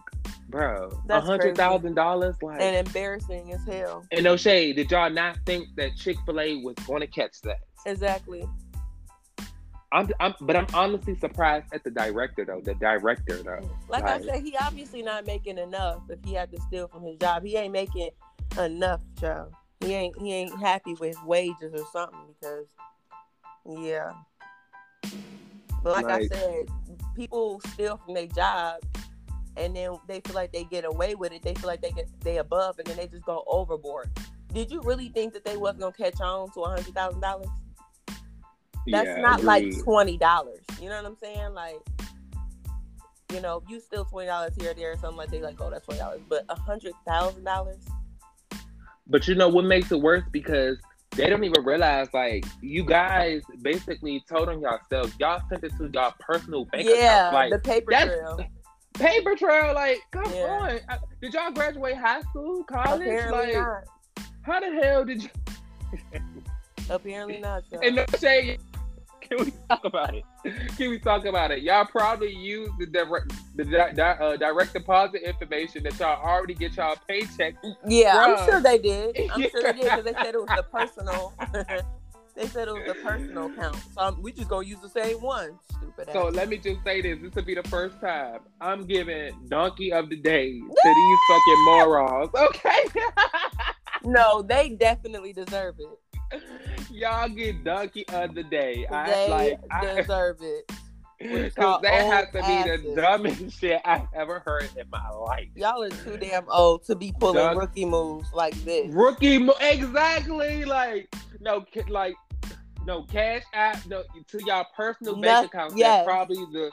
Speaker 2: bro, a hundred thousand dollars, like,
Speaker 1: and embarrassing as hell.
Speaker 2: And no shade. Did y'all not think that Chick Fil A was going to catch that?
Speaker 1: Exactly.
Speaker 2: I'm, I'm, but I'm honestly surprised at the director though. The director though.
Speaker 1: Like, like, I said, he obviously not making enough. If he had to steal from his job, he ain't making enough, child. He ain't he ain't happy with his wages or something because, yeah. But like, like I said, people steal from their job, and then they feel like they get away with it. They feel like they get they above, and then they just go overboard. Did you really think that they wasn't gonna catch on to a hundred thousand dollars? That's yeah, not like twenty dollars. You know what I'm saying? Like, you know, you still twenty dollars here or there or something like they like, oh, that's twenty dollars, but a hundred thousand dollars.
Speaker 2: But you know what makes it worse because they don't even realize like you guys basically told on yourselves. Y'all sent it to y'all personal bank
Speaker 1: yeah,
Speaker 2: account. Like
Speaker 1: the paper trail.
Speaker 2: Paper trail, like, come yeah. on. Did y'all graduate high school, college?
Speaker 1: Apparently
Speaker 2: like,
Speaker 1: not.
Speaker 2: how the hell did you?
Speaker 1: Apparently not. So.
Speaker 2: And no shade can we talk about it? Can we talk about it? Y'all probably use the direct, the di- uh, direct deposit information that y'all already get y'all paycheck.
Speaker 1: Yeah, from. I'm sure they did. I'm sure they did because they said it was the personal. they said it was the personal account. So I'm, we just gonna use the same one. Stupid.
Speaker 2: So ass. let me just say this: this will be the first time I'm giving donkey of the day to these fucking morons. Okay.
Speaker 1: no, they definitely deserve it.
Speaker 2: Y'all get donkey of the day. I
Speaker 1: they
Speaker 2: like I,
Speaker 1: deserve it.
Speaker 2: Because that has to be
Speaker 1: asses.
Speaker 2: the dumbest shit I've ever heard in my life.
Speaker 1: Y'all are too damn old to be pulling
Speaker 2: Dunk-
Speaker 1: rookie moves like this.
Speaker 2: Rookie, mo- exactly. Like no, like no cash app, no to y'all personal
Speaker 1: No-
Speaker 2: bank accounts.
Speaker 1: yes.
Speaker 2: That's probably the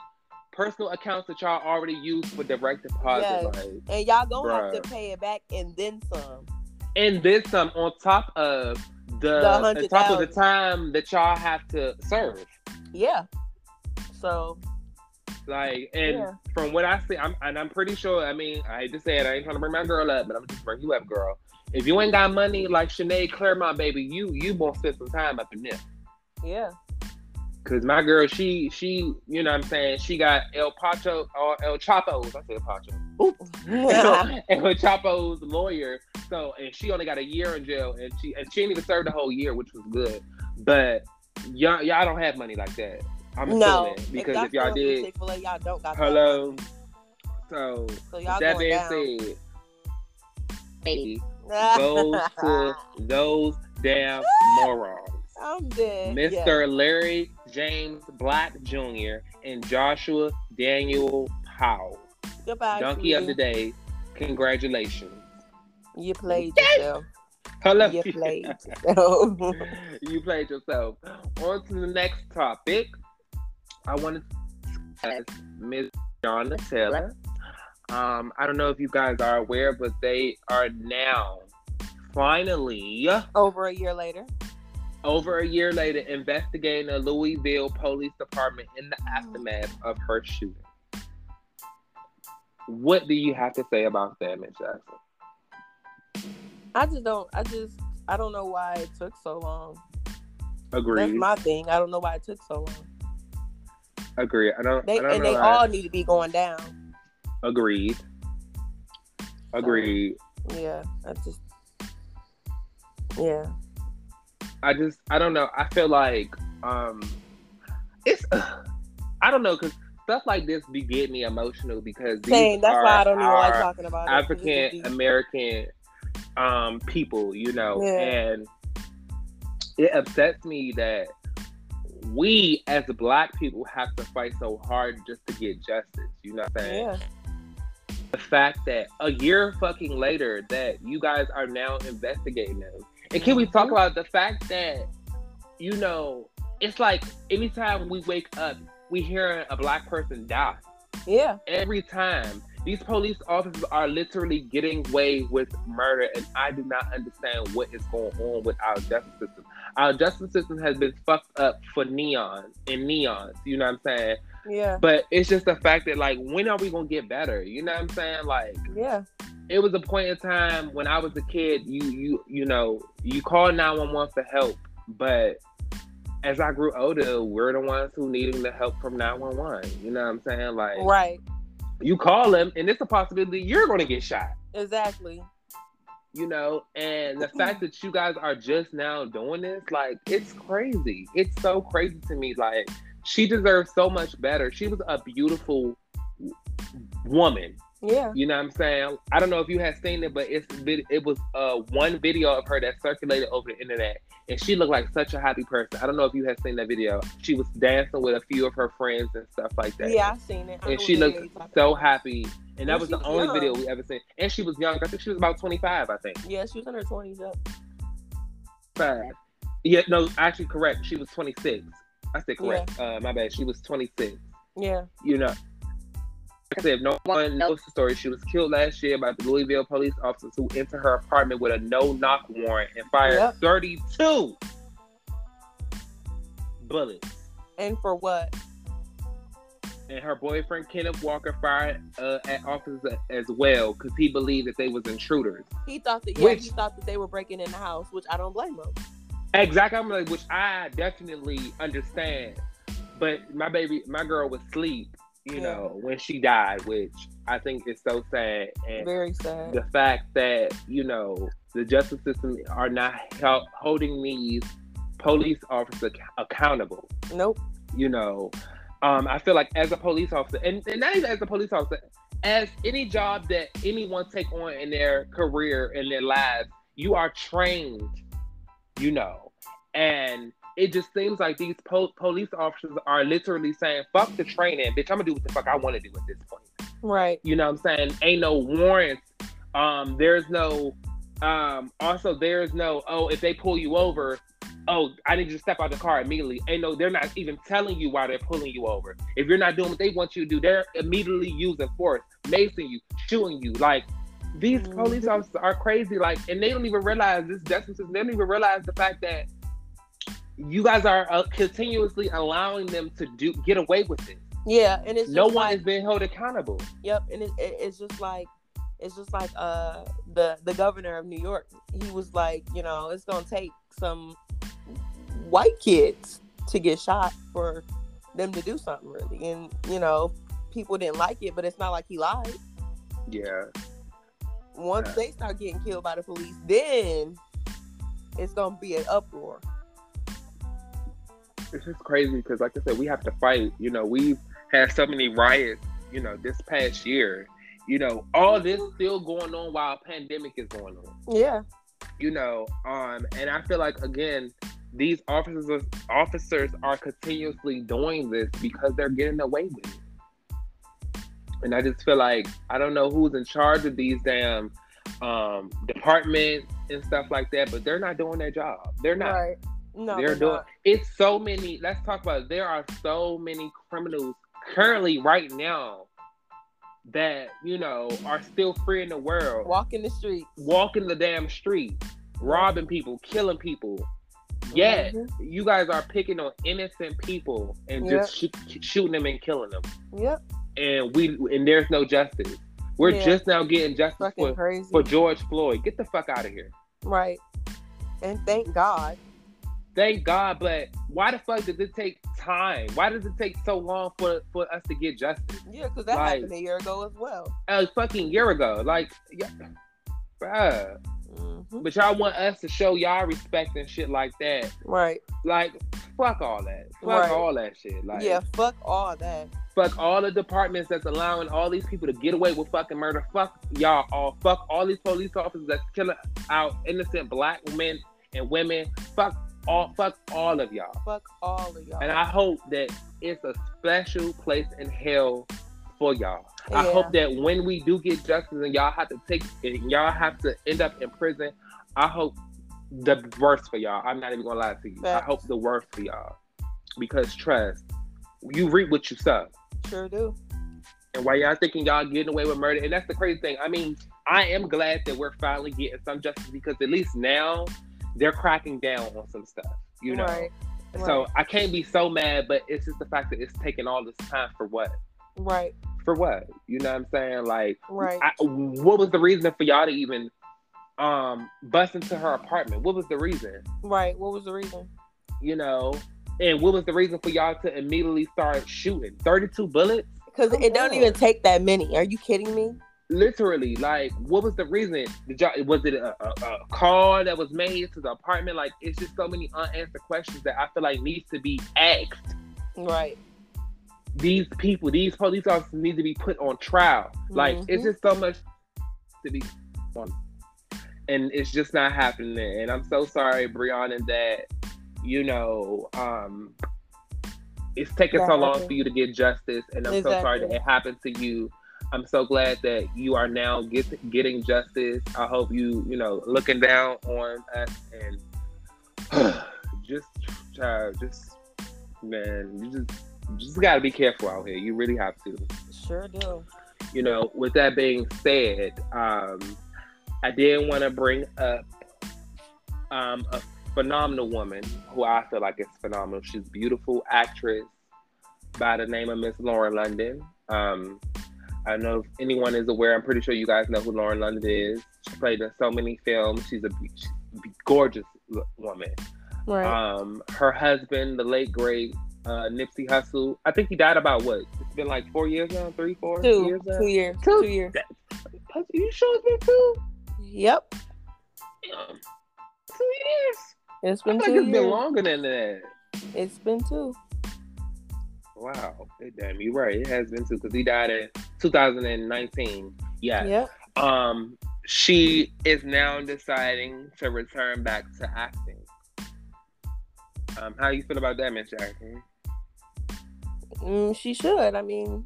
Speaker 2: personal accounts that y'all already use for direct deposit.
Speaker 1: Yes.
Speaker 2: Like,
Speaker 1: And y'all gonna have to pay it back and then some.
Speaker 2: and then some on top of the,
Speaker 1: The
Speaker 2: top of the time that y'all have to serve.
Speaker 1: Yeah. So
Speaker 2: Like, and
Speaker 1: Yeah.
Speaker 2: from what I see, I'm and I'm pretty sure. I mean, I hate to say it, I ain't trying to bring my girl up, but I'm just bring you up, girl. If you ain't got money like Sinead Claremont, baby, you you gonna spend some time up in there.
Speaker 1: yeah.
Speaker 2: Cause my girl, she she, you know what I'm saying, she got El Pacho or El Chapo's. I said Pacho. El Chapo's lawyer. So and she only got a year in jail and she and she didn't even serve the whole year, which was good. But y'all y'all don't have money like that. I'm
Speaker 1: no.
Speaker 2: assuming. Because if, y'all did
Speaker 1: Chick-fil-A, y'all don't got that
Speaker 2: hello. So
Speaker 1: So y'all
Speaker 2: that
Speaker 1: going
Speaker 2: being
Speaker 1: down.
Speaker 2: said, hey, goes to those damn morons.
Speaker 1: I'm dead.
Speaker 2: Mr. Larry James Black Jr. and Joshua Daniel Powell.
Speaker 1: Yeah. Goodbye.
Speaker 2: Donkey of the day. Congratulations.
Speaker 1: You played yourself.
Speaker 2: Hello.
Speaker 1: You played yourself.
Speaker 2: you played yourself. On to the next topic. I wanted to ask Ms. Breonna Taylor. Um, I don't know if you guys are aware, but they are now finally
Speaker 1: Over a year later.
Speaker 2: over a year later investigating the Louisville Police Department in the aftermath of her shooting. What do you have to say about that, Ms. Jackson?
Speaker 1: I just don't. I just. I don't know why it took so long.
Speaker 2: Agreed.
Speaker 1: That's my thing. I don't know why it took so long.
Speaker 2: Agreed. I don't.
Speaker 1: They
Speaker 2: I don't
Speaker 1: and
Speaker 2: know
Speaker 1: they
Speaker 2: how-
Speaker 1: all need to be going down.
Speaker 2: Agreed. Agreed.
Speaker 1: Yeah. I just. Yeah.
Speaker 2: I just I don't know. I feel like um it's I don't know because stuff like this be getting me emotional because these
Speaker 1: Same. That's
Speaker 2: are
Speaker 1: why I don't even like talking about it. 'cause it
Speaker 2: African American um people, you know,
Speaker 1: Yeah.
Speaker 2: and it upsets me that we as black people have to fight so hard just to get justice. You know what I'm saying?
Speaker 1: Yeah.
Speaker 2: the fact that a year fucking later that you guys are now investigating them. And can we talk
Speaker 1: Mhm.
Speaker 2: about the fact that, you know, it's like anytime we wake up, we hear a black person die.
Speaker 1: Yeah.
Speaker 2: Every time. These police officers are literally getting away with murder, and I do not understand what is going on with our justice system. Our justice system has been fucked up for neons and neons, you know what I'm saying?
Speaker 1: Yeah.
Speaker 2: But it's just the fact that like when are we gonna get better? You know what I'm saying? Like
Speaker 1: Yeah.
Speaker 2: it was a point in time when I was a kid, you you you know, you called 911 for help, but as I grew older, we're the ones who needing the help from 911. You know what I'm saying? Like
Speaker 1: Right.
Speaker 2: you call them and it's a possibility you're gonna get shot.
Speaker 1: Exactly.
Speaker 2: You know, and the mm-hmm. fact that you guys are just now doing this, like it's crazy. It's so crazy to me. Like she deserves so much better. She was a beautiful woman.
Speaker 1: Yeah.
Speaker 2: You know what I'm saying? I don't know if you have seen it, but it's it was uh one video of her that circulated over the internet, and she looked like such a happy person. I don't know if you have seen that video. She was dancing with a few of her friends and stuff like that.
Speaker 1: Yeah, I've seen it.
Speaker 2: And she looked so happy, and that
Speaker 1: And
Speaker 2: was the only
Speaker 1: young.
Speaker 2: video we ever seen. And she was young. I think she was about 25. I think.
Speaker 1: Yeah, she was in her twenties. Yep.
Speaker 2: Five. Yeah, no, actually correct. She was 26. I said correct. Uh, my bad. She was 26.
Speaker 1: Yeah.
Speaker 2: you know, like I said, if no one knows the story, she was killed last year by the Louisville police officers who entered her apartment with a no-knock warrant and fired
Speaker 1: Yep.
Speaker 2: 32 bullets.
Speaker 1: And for what?
Speaker 2: And her boyfriend Kenneth Walker fired uh, at officers as well because he believed that they was intruders.
Speaker 1: He thought that. Yeah,
Speaker 2: Which-
Speaker 1: he thought that they were breaking in the house, which I don't blame him.
Speaker 2: Exactly, I'm like, which I definitely understand. But my baby, my girl was asleep, you
Speaker 1: Yeah.
Speaker 2: know, when she died, which I think is so sad. And
Speaker 1: Very sad.
Speaker 2: the fact that you know the justice system are not hel- holding these police officers accountable.
Speaker 1: Nope.
Speaker 2: You know, um, I feel like as a police officer, and, and not even as a police officer, as any job that anyone take on in their career in their lives, you are trained. You know, and it just seems like these po- police officers are literally saying, "Fuck the training, bitch. I'm gonna do what the fuck I want to do at this point."
Speaker 1: Right.
Speaker 2: You know what I'm saying? Ain't no warrants. Um, there's no. Um, also, there's no. Oh, if they pull you over, oh, I need you to step out the car immediately. Ain't no. They're not even telling you why they're pulling you over. If you're not doing what they want you to do, they're immediately using force, macing you, shooting you. Like these police officers are crazy. Like, and they don't even realize this justice. They don't even realize the fact that you guys are uh, continuously allowing them to do get away with it.
Speaker 1: Yeah, and it's
Speaker 2: No one
Speaker 1: like,
Speaker 2: is being held accountable.
Speaker 1: Yep, and it, it, it's just like it's just like uh the the governor of New York. He was like, you know, it's gonna take some white kids to get shot for them to do something really, and you know, people didn't like it, but it's not like he lied.
Speaker 2: Yeah.
Speaker 1: Once
Speaker 2: Yeah.
Speaker 1: they start getting killed by the police, then it's gonna be an uproar.
Speaker 2: It's just crazy because like i said we have to fight. You know we've had so many riots you know this past year. You know all this still going on while a pandemic is going on.
Speaker 1: Yeah,
Speaker 2: you know um and i feel like again these officers officers are continuously doing this because they're getting away with it. And i just feel like i don't know who's in charge of these damn um departments and stuff like that but they're not doing their job. They're not.
Speaker 1: Right. No,
Speaker 2: they're
Speaker 1: they're
Speaker 2: doing
Speaker 1: not.
Speaker 2: it's so many let's talk about it. there are so many criminals currently right now that you know are still free in the world
Speaker 1: walking the streets.
Speaker 2: walking the damn street robbing people killing people yet
Speaker 1: Mhm.
Speaker 2: you guys are picking on innocent people and just shoot, shooting them and killing them
Speaker 1: Yep,
Speaker 2: and we and there's no justice we're
Speaker 1: Yeah.
Speaker 2: just now getting justice for, for george floyd get the fuck out of here
Speaker 1: Right. And thank God.
Speaker 2: Thank God, but why the fuck does it take time? Why does it take so long for for us to get justice?
Speaker 1: Yeah, because that
Speaker 2: Like-
Speaker 1: happened a year ago as well.
Speaker 2: A fucking year ago, like, yeah, bruh.
Speaker 1: Mhm.
Speaker 2: But y'all want us to show y'all respect and shit like that.
Speaker 1: Right.
Speaker 2: Like, fuck all that. Fuck
Speaker 1: Right.
Speaker 2: all that shit. Like,
Speaker 1: yeah, fuck all that.
Speaker 2: fuck all the departments that's allowing all these people to get away with fucking murder. Fuck y'all all. Fuck all these police officers that's killing out innocent black men and women. Fuck all. Fuck all of y'all.
Speaker 1: Fuck all of y'all.
Speaker 2: And I hope that it's a special place in hell for y'all. I hope that when we do get justice and y'all have to take and y'all have to end up in prison, I hope the worst for y'all. I'm not even gonna lie to you. I hope the worst for y'all. Because trust, you reap what you sow.
Speaker 1: Sure do.
Speaker 2: And while y'all thinking y'all getting away with murder, and that's the crazy thing. I mean, I am glad that we're finally getting some justice because at least now they're cracking down on some stuff. You know.
Speaker 1: Right.
Speaker 2: So I can't be so mad, but it's just the fact that it's taking all this time for what?
Speaker 1: Right.
Speaker 2: For what? You know what I'm saying? Like,
Speaker 1: Right.
Speaker 2: I, what was the reason for y'all to even um bust into her apartment? What was the reason?
Speaker 1: right. What was the reason?
Speaker 2: You know, and what was the reason for y'all to immediately start shooting? 32 bullets?
Speaker 1: Because it don't even take that many. Are you kidding me?
Speaker 2: Literally, like, what was the reason? Did y'all was it a, a, a call that was made to the apartment? Like, it's just so many unanswered questions that I feel like needs to be asked.
Speaker 1: Right.
Speaker 2: these people, these police officers need to be put on trial. Like it's
Speaker 1: Mhm.
Speaker 2: just so much to be on, and it's just not happening. And I'm so sorry, Breonna, that you know, um, it's taking
Speaker 1: That
Speaker 2: so long for you to get justice, and I'm so sorry that it happened to you. I'm so glad that you are now get, getting justice. I hope you, you know, looking down on us and just, uh, just, man, you just, just gotta be careful out here. You really have to.
Speaker 1: Sure do.
Speaker 2: You know, with that being said, um, I did want to bring up um, a phenomenal woman who I feel like is phenomenal. She's a beautiful actress by the name of Miss Lauren London. Um, I don't know if anyone is aware. I'm pretty sure you guys know who Lauren London is. She played in so many films. She's a, she's a gorgeous woman.
Speaker 1: Right.
Speaker 2: Um, her husband, the late great uh, Nipsey Hussle, I think he died about what? It's been like four years now, three, four
Speaker 1: two.
Speaker 2: years now.
Speaker 1: Two years.
Speaker 2: Two.
Speaker 1: Two years.
Speaker 2: Are you sure it's been two?
Speaker 1: Yep.
Speaker 2: Damn. Two years.
Speaker 1: It's
Speaker 2: I
Speaker 1: been
Speaker 2: feel
Speaker 1: two
Speaker 2: like it's
Speaker 1: years.
Speaker 2: been longer than that.
Speaker 1: It's been two.
Speaker 2: Wow. Damn, you're right. It has been two because he died in 2019. Yeah.
Speaker 1: Yep.
Speaker 2: Um, she is now deciding to return back to acting. Um, how you feel about that, Miss Jackson?
Speaker 1: Mm, she should. I mean,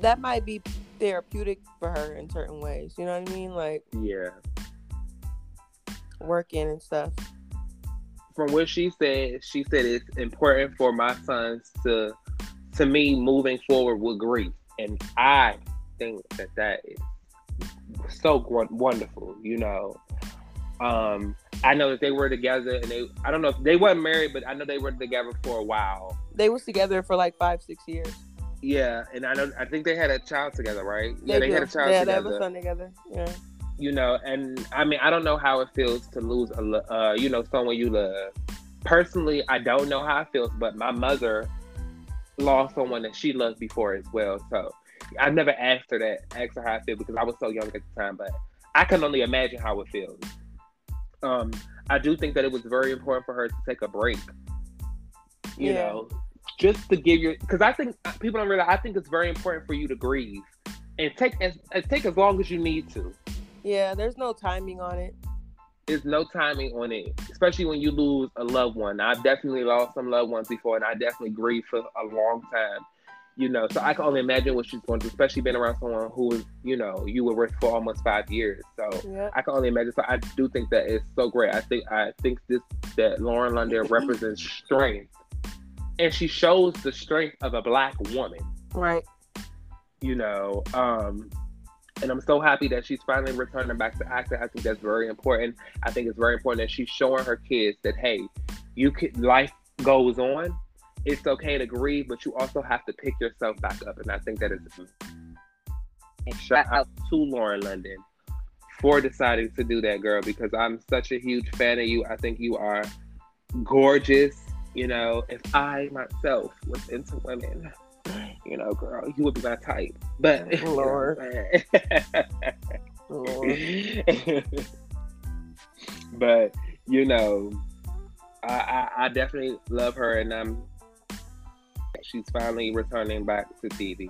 Speaker 1: that might be therapeutic for her in certain ways. You know what I mean? Like,
Speaker 2: yeah,
Speaker 1: working and stuff.
Speaker 2: From what she said, she said it's important for my sons to, to me, moving forward with grief, and I think that that is so wonderful. You know, um, I know that they were together, and they I don't know if they weren't married, but I know they were together for a while.
Speaker 1: They was together for like five, six years.
Speaker 2: Yeah, and I know I think they had a child together, right? They yeah, they
Speaker 1: do.
Speaker 2: had a child
Speaker 1: yeah,
Speaker 2: together.
Speaker 1: they have a son together. Yeah.
Speaker 2: You know, and I mean, I don't know how it feels to lose a, uh, you know, someone you love. Personally, I don't know how it feels, but my mother lost someone that she loved before as well. So I never asked her that, asked her how I feel because I was so young at the time, but I can only imagine how it feels. Um, I do think that it was very important for her to take a break. You yeah. know, just to give you because I think people don't realize I think it's very important for you to grieve and take as take as long as you need to.
Speaker 1: Yeah, there's no timing on it.
Speaker 2: There's no timing on it, especially when you lose a loved one. I've definitely lost some loved ones before, and I definitely grieve for a long time you know, so I can only imagine what she's going through, especially being around someone who was, you know, you were with for almost five years. So. I can only imagine. So I do think that it's so great. I think I think this that Lauren London represents strength, and she shows the strength of a black woman.
Speaker 1: Right.
Speaker 2: You know, um, and I'm so happy that she's finally returning back to acting. I think that's very important. I think it's very important that she's showing her kids that hey, you can life goes on it's okay to grieve, but you also have to pick yourself back up. And I think that is shout out to Lauren London for deciding to do that, girl, because I'm such a huge fan of you. I think you are gorgeous. You know, if I myself was into women, you know, girl, you would be my type. But
Speaker 1: Lord. Lord.
Speaker 2: but you know, I, I, I definitely love her, and I'm she's finally returning back to TV.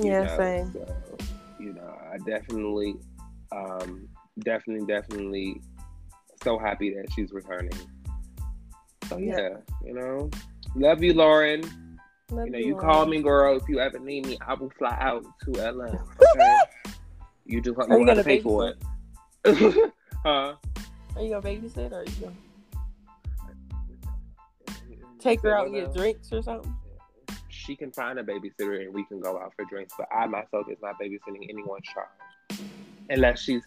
Speaker 1: Yeah,
Speaker 2: know?
Speaker 1: same.
Speaker 2: So, you know, I definitely, um, definitely, definitely, so happy that she's returning. So yeah, yeah. you know, love you, Lauren. Love you know, you, you call me, girl. If you ever need me, I will fly out to LA. Okay. you just have to pay for it.
Speaker 1: huh? Are you gonna babysit or are you gonna? take her out and get drinks or something?
Speaker 2: She can find a babysitter and we can go out for drinks. But I myself is not babysitting anyone's child unless she's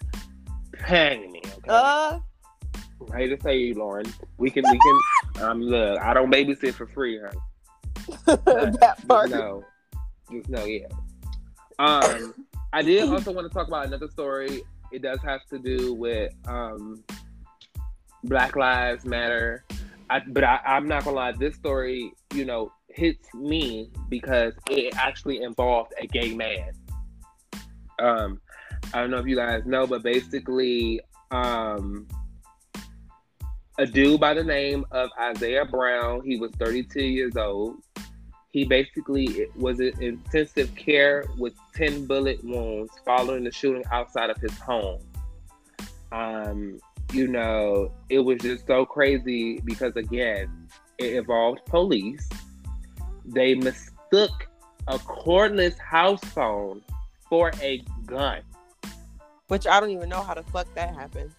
Speaker 2: paying me. Okay.
Speaker 1: Uh.
Speaker 2: I hate to say you, Lauren. We can we can um look, I don't babysit for free, honey.
Speaker 1: that part.
Speaker 2: Just know. Just know, yeah. Um I did also want to talk about another story. It does have to do with um Black Lives Matter I, but I, I'm not gonna lie, this story, you know, hits me because it actually involved a gay man. Um, I don't know if you guys know, but basically, um, a dude by the name of Isaiah Brown, he was 32 years old. He basically was in intensive care with 10 bullet wounds following the shooting outside of his home. Um, you know, it was just so crazy because again, it involved police. They mistook a cordless house phone for a gun.
Speaker 1: Which I don't even know how the fuck that happened.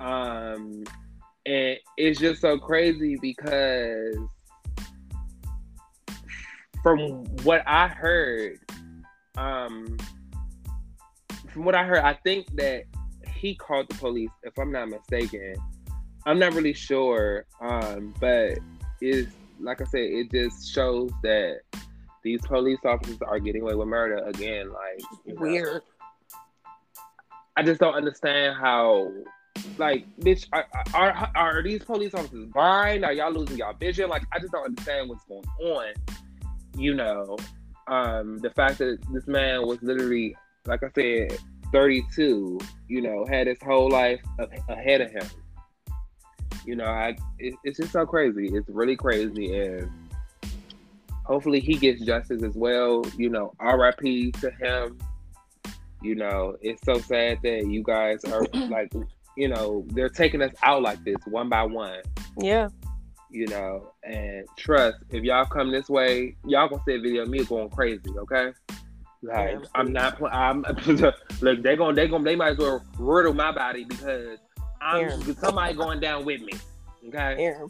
Speaker 2: Um and it's just so crazy because from what I heard, um from what I heard, I think that he called the police, if I'm not mistaken. I'm not really sure, um, but it's like I said, it just shows that these police officers are getting away with murder again. Like
Speaker 1: weird. Know,
Speaker 2: I just don't understand how, like, bitch, are, are, are these police officers blind? Are y'all losing y'all vision? Like, I just don't understand what's going on. You know, um, the fact that this man was literally, like I said, 32, you know, had his whole life ahead of him. You know, I it, it's just so crazy. It's really crazy, and hopefully he gets justice as well. You know, R.I.P. to him. You know, it's so sad that you guys are like you know, they're taking us out like this one by one.
Speaker 1: Yeah.
Speaker 2: You know, and trust, if y'all come this way, y'all gonna see a video of me going crazy, okay? Like
Speaker 1: Yeah,
Speaker 2: I'm not. pl- I'm look. They gonna. They gonna. They might as well riddle my body because I'm
Speaker 1: Aaron.
Speaker 2: somebody going down with me. Okay.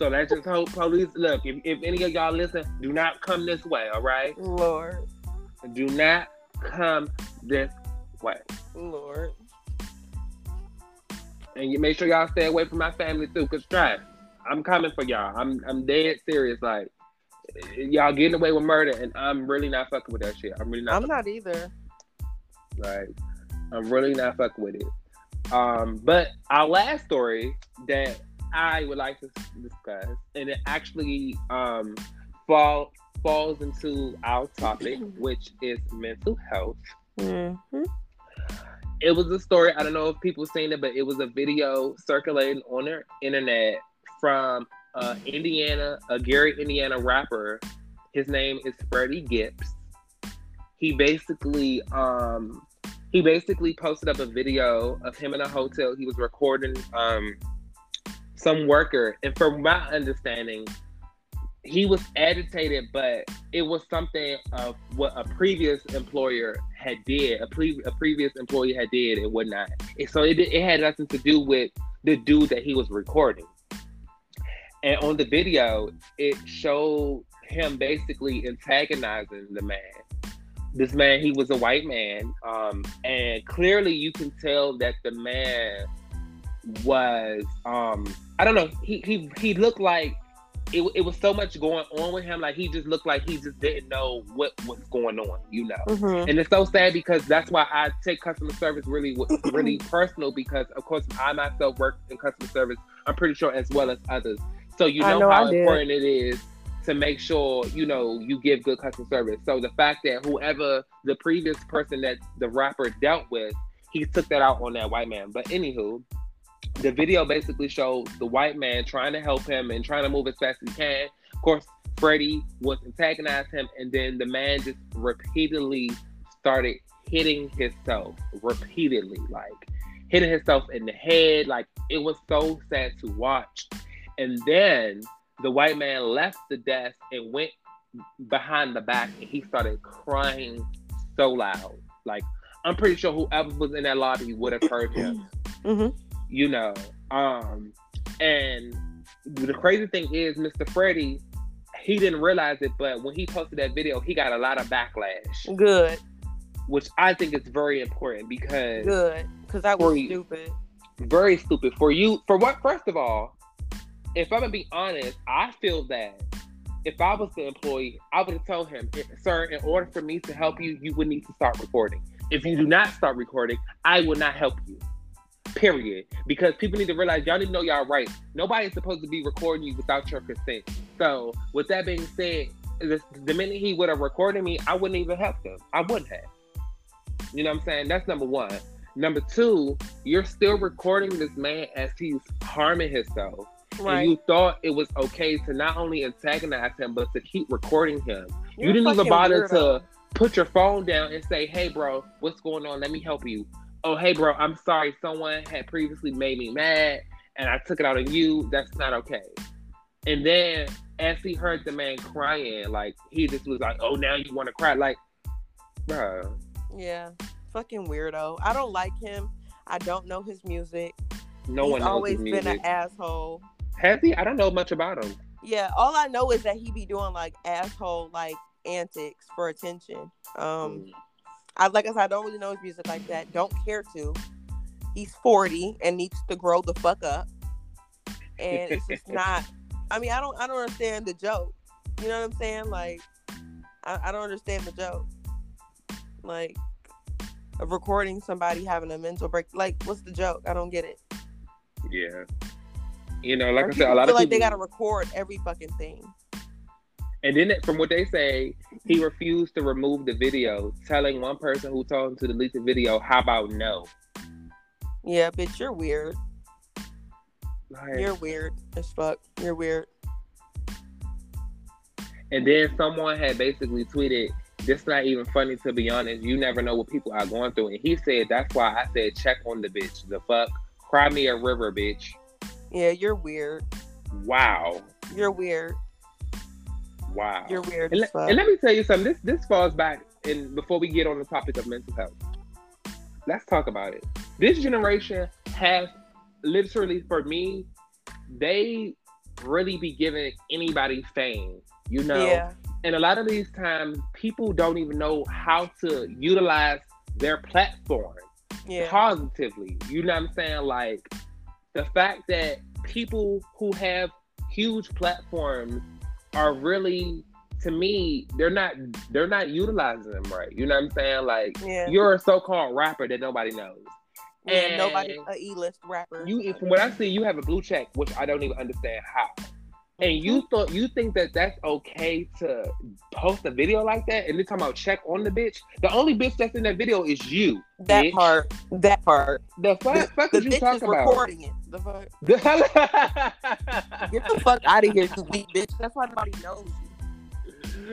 Speaker 2: So let's just hope police. Look, if, if any of y'all listen, do not come this way. All right.
Speaker 1: Lord.
Speaker 2: Do not come this way.
Speaker 1: Lord.
Speaker 2: And you make sure y'all stay away from my family too. Cause try. I'm coming for y'all. I'm I'm dead serious. Like y'all getting away with murder, and I'm really not fucking with that shit. I'm really not.
Speaker 1: I'm not either.
Speaker 2: Like, I'm really not fucking with it. Um, but our last story that I would like to discuss, and it actually um fall falls into our topic, which is mental health.
Speaker 1: Mm-hmm.
Speaker 2: It was a story. I don't know if people seen it, but it was a video circulating on the internet from uh, Indiana, a Gary, Indiana rapper. His name is Freddie Gibbs. He basically, um, he basically posted up a video of him in a hotel. He was recording um, some worker, and from my understanding, he was agitated, but it was something of what a previous employer had did, a, pre- a previous employee had did and whatnot. And so it, it had nothing to do with the dude that he was recording. And on the video, it showed him basically antagonizing the man. This man, he was a white man, um, and clearly you can tell that the man was, um, I don't know, he he he looked like it, it was so much going on with him. Like he just looked like he just didn't know what was going on, you know.
Speaker 1: Mm-hmm.
Speaker 2: And it's so sad because that's why I take customer service really, really personal because, of course, I myself work in customer service. I'm pretty sure as well as others. So you know,
Speaker 1: know
Speaker 2: how
Speaker 1: I did.
Speaker 2: important it is to make sure you know you give good customer service. So the fact that whoever the previous person that the rapper dealt with, he took that out on that white man. But anywho, the video basically showed the white man trying to help him and trying to move as fast as he can. Of course, Freddie was antagonized him, and then the man just repeatedly started hitting himself repeatedly, like hitting himself in the head. Like it was so sad to watch. And then the white man left the desk and went behind the back, and he started crying so loud. Like I'm pretty sure whoever was in that lobby would have heard him
Speaker 1: Mm-hmm.
Speaker 2: you know. Um, and the crazy thing is, Mr. Freddie, he didn't realize it, but when he posted that video, he got a lot of backlash,
Speaker 1: Good.
Speaker 2: which I think is very important because
Speaker 1: Good. Because that was
Speaker 2: you.
Speaker 1: stupid.
Speaker 2: very stupid for you. For what? First of all, if I'm gonna be honest, I feel that if I was the employee, I would have told him, "Sir, in order for me to help you, you would need to start recording. If you do not start recording, I will not help you." Period. Because people need to realize y'all need to know y'all right. Nobody's supposed to be recording you without your consent. So, with that being said, the, the minute he would have recorded me, I wouldn't even help him. I wouldn't have. You know what I'm saying? That's number one. Number two, you're still recording this man as he's harming himself.
Speaker 1: Right.
Speaker 2: And you thought it was okay to not only antagonize him, but to keep recording him.
Speaker 1: You're
Speaker 2: you didn't even bother
Speaker 1: weirdo.
Speaker 2: to put your phone down and say, hey, bro, what's going on? Let me help you. Oh, hey, bro, I'm sorry. Someone had previously made me mad and I took it out on you. That's not okay. And then as he heard the man crying, like, he just was like, oh, now you want to cry. Like, bro.
Speaker 1: Yeah. Fucking weirdo. I don't like him. I don't know his music.
Speaker 2: No
Speaker 1: He's
Speaker 2: one knows
Speaker 1: always been an asshole.
Speaker 2: Has he? I don't know much about him.
Speaker 1: Yeah, all I know is that he be doing like asshole like antics for attention. Um I like I said, I don't really know his music like that. Don't care to. He's 40 and needs to grow the fuck up. And it's just not I mean, I don't I don't understand the joke. You know what I'm saying? Like I, I don't understand the joke. Like of recording somebody having a mental break. Like, what's the joke? I don't get it.
Speaker 2: Yeah. You know, like
Speaker 1: Or
Speaker 2: I said, a lot
Speaker 1: feel
Speaker 2: of
Speaker 1: like
Speaker 2: people.
Speaker 1: they gotta record every fucking thing.
Speaker 2: And then, from what they say, he refused to remove the video, telling one person who told him to delete the video, "How about no?"
Speaker 1: Yeah, bitch, you're weird.
Speaker 2: Like,
Speaker 1: You're weird as fuck. You're weird.
Speaker 2: and then someone had basically tweeted, "This is not even funny to be honest. You never know what people are going through." And he said, "That's why I said check on the bitch. The fuck, Cry me a river, bitch.
Speaker 1: Yeah, you're weird.
Speaker 2: Wow.
Speaker 1: You're weird.
Speaker 2: Wow.
Speaker 1: You're weird.
Speaker 2: And, le- and let me tell you something. This this falls back and before we get on the topic of mental health. Let's talk about it. This generation has literally for me, they really be giving anybody fame. You know?
Speaker 1: yeah.
Speaker 2: And a lot of these times people don't even know how to utilize their platform
Speaker 1: Yeah.
Speaker 2: positively. You know what I'm saying? Like the fact that people who have huge platforms are really to me, they're not they're not utilizing them right. You know what I'm saying? Like
Speaker 1: Yeah.
Speaker 2: you're a so-called rapper that nobody knows.
Speaker 1: yeah.
Speaker 2: and-
Speaker 1: Nobody a E-list rapper.
Speaker 2: You from what I see, you have a blue check, which I don't even understand how. And
Speaker 1: Mm-hmm.
Speaker 2: you thought you think that that's okay to post a video like that, and then talking about check on the bitch. The only bitch that's in that video is you.
Speaker 1: that
Speaker 2: bitch.
Speaker 1: part. That part.
Speaker 2: The fuck, fuck
Speaker 1: The
Speaker 2: you
Speaker 1: bitch is
Speaker 2: talking about?
Speaker 1: recording it. The fuck. Get the fuck out of here, you weak bitch. That's why nobody knows you.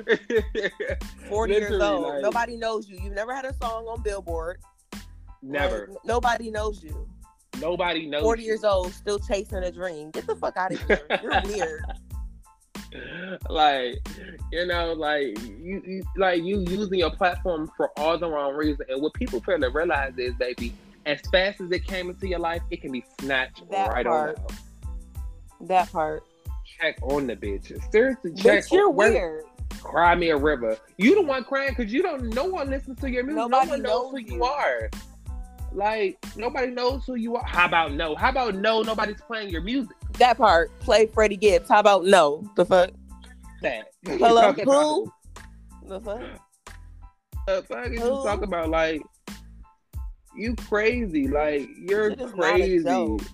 Speaker 1: Forty years old.
Speaker 2: like-
Speaker 1: nobody knows you. You've never had a song on Billboard.
Speaker 2: Never.
Speaker 1: Nobody knows you.
Speaker 2: Nobody knows.
Speaker 1: 40
Speaker 2: you.
Speaker 1: years old, still chasing a dream. Get the fuck out of here. You're weird.
Speaker 2: like you know like you, you like you using your platform for all the wrong reasons and what people fail to realize is baby as fast as it came into your life it can be snatched
Speaker 1: That
Speaker 2: right
Speaker 1: part.
Speaker 2: out.
Speaker 1: That part.
Speaker 2: check on the bitch seriously check
Speaker 1: Bitch, you're weird.
Speaker 2: cry me a river you the one crying because you don't no one listens to your music
Speaker 1: Nobody
Speaker 2: no one knows,
Speaker 1: knows
Speaker 2: who you
Speaker 1: you.
Speaker 2: are like nobody knows who you are how about no how about no nobody's playing your music
Speaker 1: That part. Play Freddie Gibbs. How about no? The fuck?
Speaker 2: that
Speaker 1: Hello, who? The fuck?
Speaker 2: the fuck is you talking about? Like, you crazy. Like, you're
Speaker 1: It is not a
Speaker 2: crazy.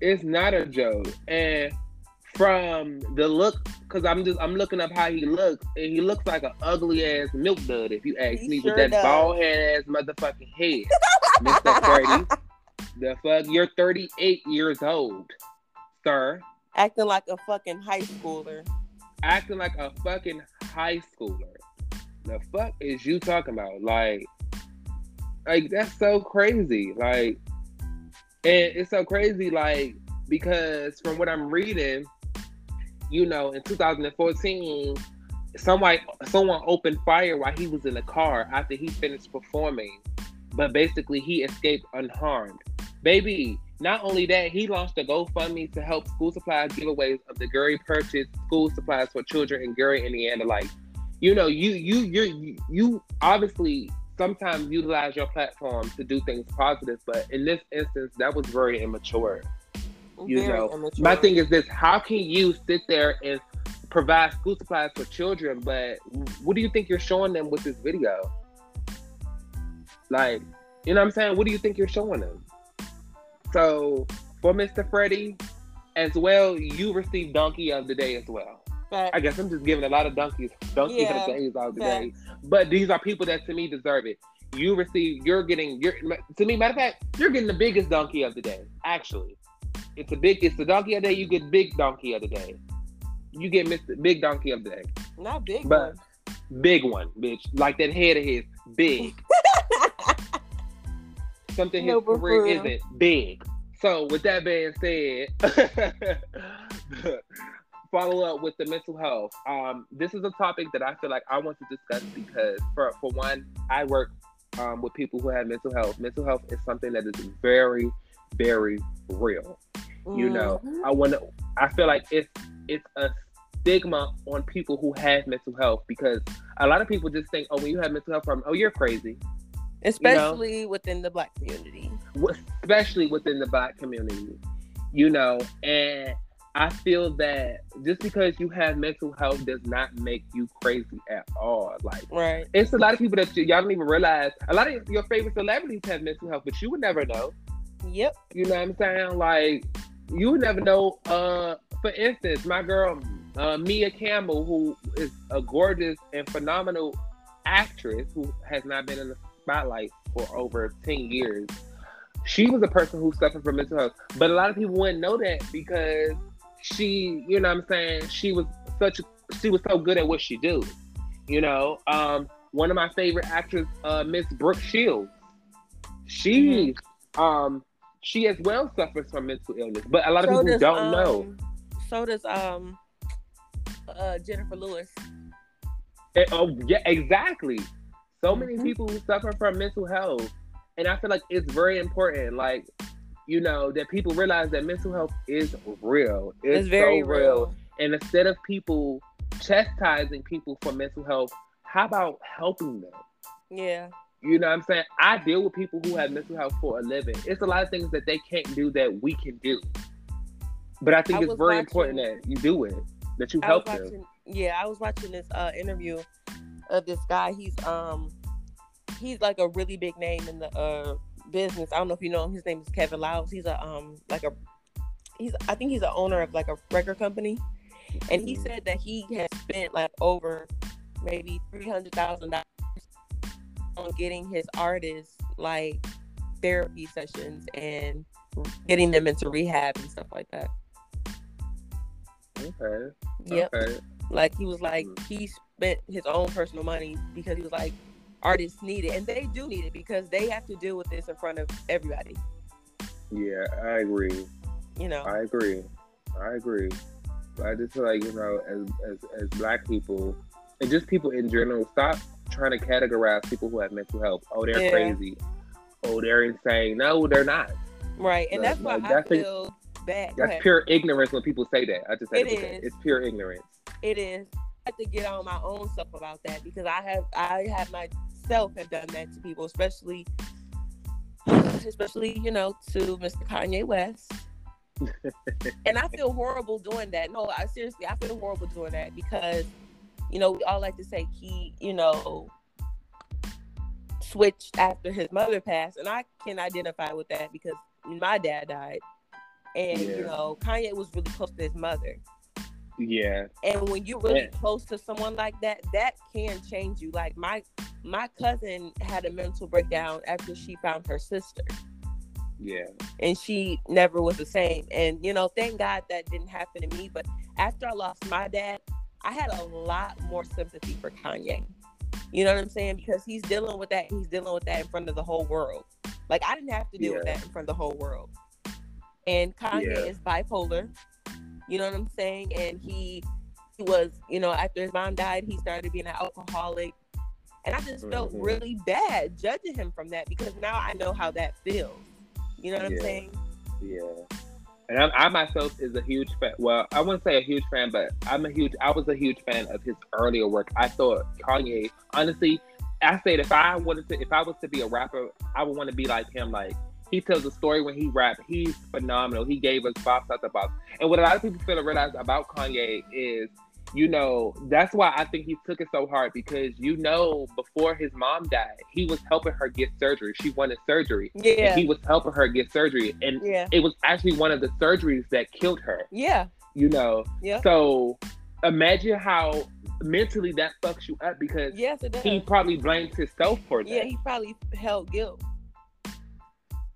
Speaker 2: It's not a joke. And from the look, because I'm just I'm looking up how he looks, and he looks like an ugly ass milk dud, if you ask
Speaker 1: He
Speaker 2: me,
Speaker 1: sure
Speaker 2: with that bald head ass motherfucking head. Mr. 30. The fuck, you're 38 years old, sir.
Speaker 1: Acting like a fucking high schooler.
Speaker 2: acting like a fucking high schooler. The fuck is you talking about? Like, like that's so crazy. Like, and it's so crazy. Like, because from what I'm reading, you know, in 2014, someone someone opened fire while he was in the car after he finished performing, but basically he escaped unharmed. Baby, not only that, he launched a GoFundMe to help school supply giveaways of the Gary Purchase school supplies for children in Gary, Indiana. Like, you know, you you you you obviously sometimes utilize your platform to do things positive, but in this instance, that was very immature. You
Speaker 1: Very
Speaker 2: know,
Speaker 1: immature.
Speaker 2: My thing is this: How can you sit there and provide school supplies for children, but what do you think you're showing them with this video? Like, you know what I'm saying? What do you think you're showing them? So for Mr. Freddie, as well, you received Donkey of the Day as well.
Speaker 1: Fact.
Speaker 2: I guess I'm just giving a lot of donkeys, donkey
Speaker 1: Yeah,
Speaker 2: of the days out the
Speaker 1: fact.
Speaker 2: day. But these are people that to me deserve it. You receive, you're getting, you're to me. Matter of fact, you're getting the biggest donkey of the day. Actually, it's a big, it's the donkey of the day. You get big donkey of the day. You get Mr. Big Donkey of the Day.
Speaker 1: Not big
Speaker 2: But-
Speaker 1: one.
Speaker 2: Big one, bitch. Like that head of his, big. Something his
Speaker 1: No,
Speaker 2: career isn't big. So with that being said, follow up with the mental health. Um, this is a topic that I feel like I want to discuss because for for one, I work um, with people who have mental health. Mental health is something that is very, very real. You mm-hmm.
Speaker 1: know.
Speaker 2: I want to. I feel like it's it's a stigma on people who have mental health because a lot of people just think, oh, when you have mental health problem, oh, you're crazy.
Speaker 1: especially within the black community.
Speaker 2: especially within the black community, you know. And I feel that just because you have mental health does not make you crazy at all. Like,
Speaker 1: Right.
Speaker 2: it's a lot of people that y- y'all don't even realize. A lot of your favorite celebrities have mental health, but you would never know.
Speaker 1: Yep.
Speaker 2: You know what I'm saying? Like, you never know. Uh, for instance, my girl uh, Maia Campbell, who is a gorgeous and phenomenal actress who has not been in the spotlight for over 10 years. She was a person who suffered from mental health, but a lot of people wouldn't know that because she, you know what I'm saying, she was such she was so good at what she do. You know, um, one of my favorite actors, uh, Miss Brooke Shields, she um she as well suffers from mental illness. But a lot of
Speaker 1: So
Speaker 2: people
Speaker 1: does,
Speaker 2: don't
Speaker 1: um,
Speaker 2: know.
Speaker 1: So does um uh Jennifer Lewis.
Speaker 2: Eh, oh yeah, exactly. So many
Speaker 1: Mhm.
Speaker 2: people who suffer from mental health, and I feel like it's very important. Like, you know, that people realize that mental health is real. It's,
Speaker 1: It's, very
Speaker 2: so
Speaker 1: real.
Speaker 2: And instead of people chastising people for mental health, how about helping them?
Speaker 1: Yeah.
Speaker 2: You know what I'm saying? I deal with people who have mental health for a living. It's a lot of things that they can't do that we can do. But I think
Speaker 1: I
Speaker 2: it's very
Speaker 1: watching-
Speaker 2: important that you do it, that you
Speaker 1: I
Speaker 2: help them.
Speaker 1: yeah, I was watching this uh interview of this guy. He's um he's like a really big name in the uh business. I don't know if you know him. His name is Kevin Liles. He's a um like a he's I think he's an owner of like a record company. And he said that he has spent like over maybe three hundred thousand dollars on getting his artists like therapy sessions and getting them into rehab and stuff like that.
Speaker 2: Okay.
Speaker 1: Yep.
Speaker 2: Okay.
Speaker 1: Like he was like
Speaker 2: Mm.
Speaker 1: he spent his own personal money because he was like artists need it and they do need it because they have to deal with this in front of everybody.
Speaker 2: Yeah, I agree.
Speaker 1: You know.
Speaker 2: I agree. I agree. But I just feel like you know, as as as black people, and just people in general, stop trying to categorize people who have mental health. Oh, they're
Speaker 1: Yeah.
Speaker 2: crazy. Oh, they're insane. No, they're not.
Speaker 1: right. And
Speaker 2: No,
Speaker 1: that's why I
Speaker 2: that's a-
Speaker 1: feel bad. Go
Speaker 2: That's pure ignorance when people say that. I just had
Speaker 1: It
Speaker 2: to put that.
Speaker 1: is.
Speaker 2: It's pure ignorance.
Speaker 1: It is. I have to get on my own stuff about that because I have I have myself have done that to people, especially especially, you know, to Mr. Kanye West. and I feel horrible doing that. No, I seriously I feel horrible doing that because, you know, we all like to say he, you know, switched after his mother passed, and I can identify with that because my dad died. And
Speaker 2: Yeah.
Speaker 1: you know, Kanye was really close to his mother.
Speaker 2: Yeah.
Speaker 1: And when you're really
Speaker 2: Yeah.
Speaker 1: close to someone like that, that can change you. Like my my cousin had a mental breakdown after she found her sister,
Speaker 2: Yeah.
Speaker 1: and she never was the same. And you know, thank God that didn't happen to me. But after I lost my dad, I had a lot more sympathy for Kanye. You know what I'm saying? Because he's dealing with that. He's dealing with that in front of the whole world. Like I didn't have to deal with that in front of the whole world. And Kanye
Speaker 2: Yeah.
Speaker 1: is bipolar. You know what I'm saying? And he he was, you know, after his mom died, he started being an alcoholic. And I just felt
Speaker 2: Mhm.
Speaker 1: really bad judging him from that because now I know how that feels. You know what I'm saying?
Speaker 2: Yeah. And I, I myself is a huge fan. Well, I wouldn't say a huge fan, but I'm a huge. I was a huge fan of his earlier work. I thought Kanye, honestly, I said if I wanted to, if I was to be a rapper, I would want to be like him. Like he tells a story when he rap. He's phenomenal. He gave us box after box. And what a lot of people fail to realize about Kanye is, you know, that's why I think he took it so hard because you know, before his mom died, he was helping her get surgery. She wanted surgery.
Speaker 1: Yeah.
Speaker 2: And he was helping her get surgery. And
Speaker 1: yeah.
Speaker 2: it was actually one of the surgeries that killed her,
Speaker 1: Yeah.
Speaker 2: you know.
Speaker 1: Yeah.
Speaker 2: So imagine how mentally that fucks you up because
Speaker 1: Yes,
Speaker 2: he probably blames himself for that,
Speaker 1: yeah, he probably held guilt.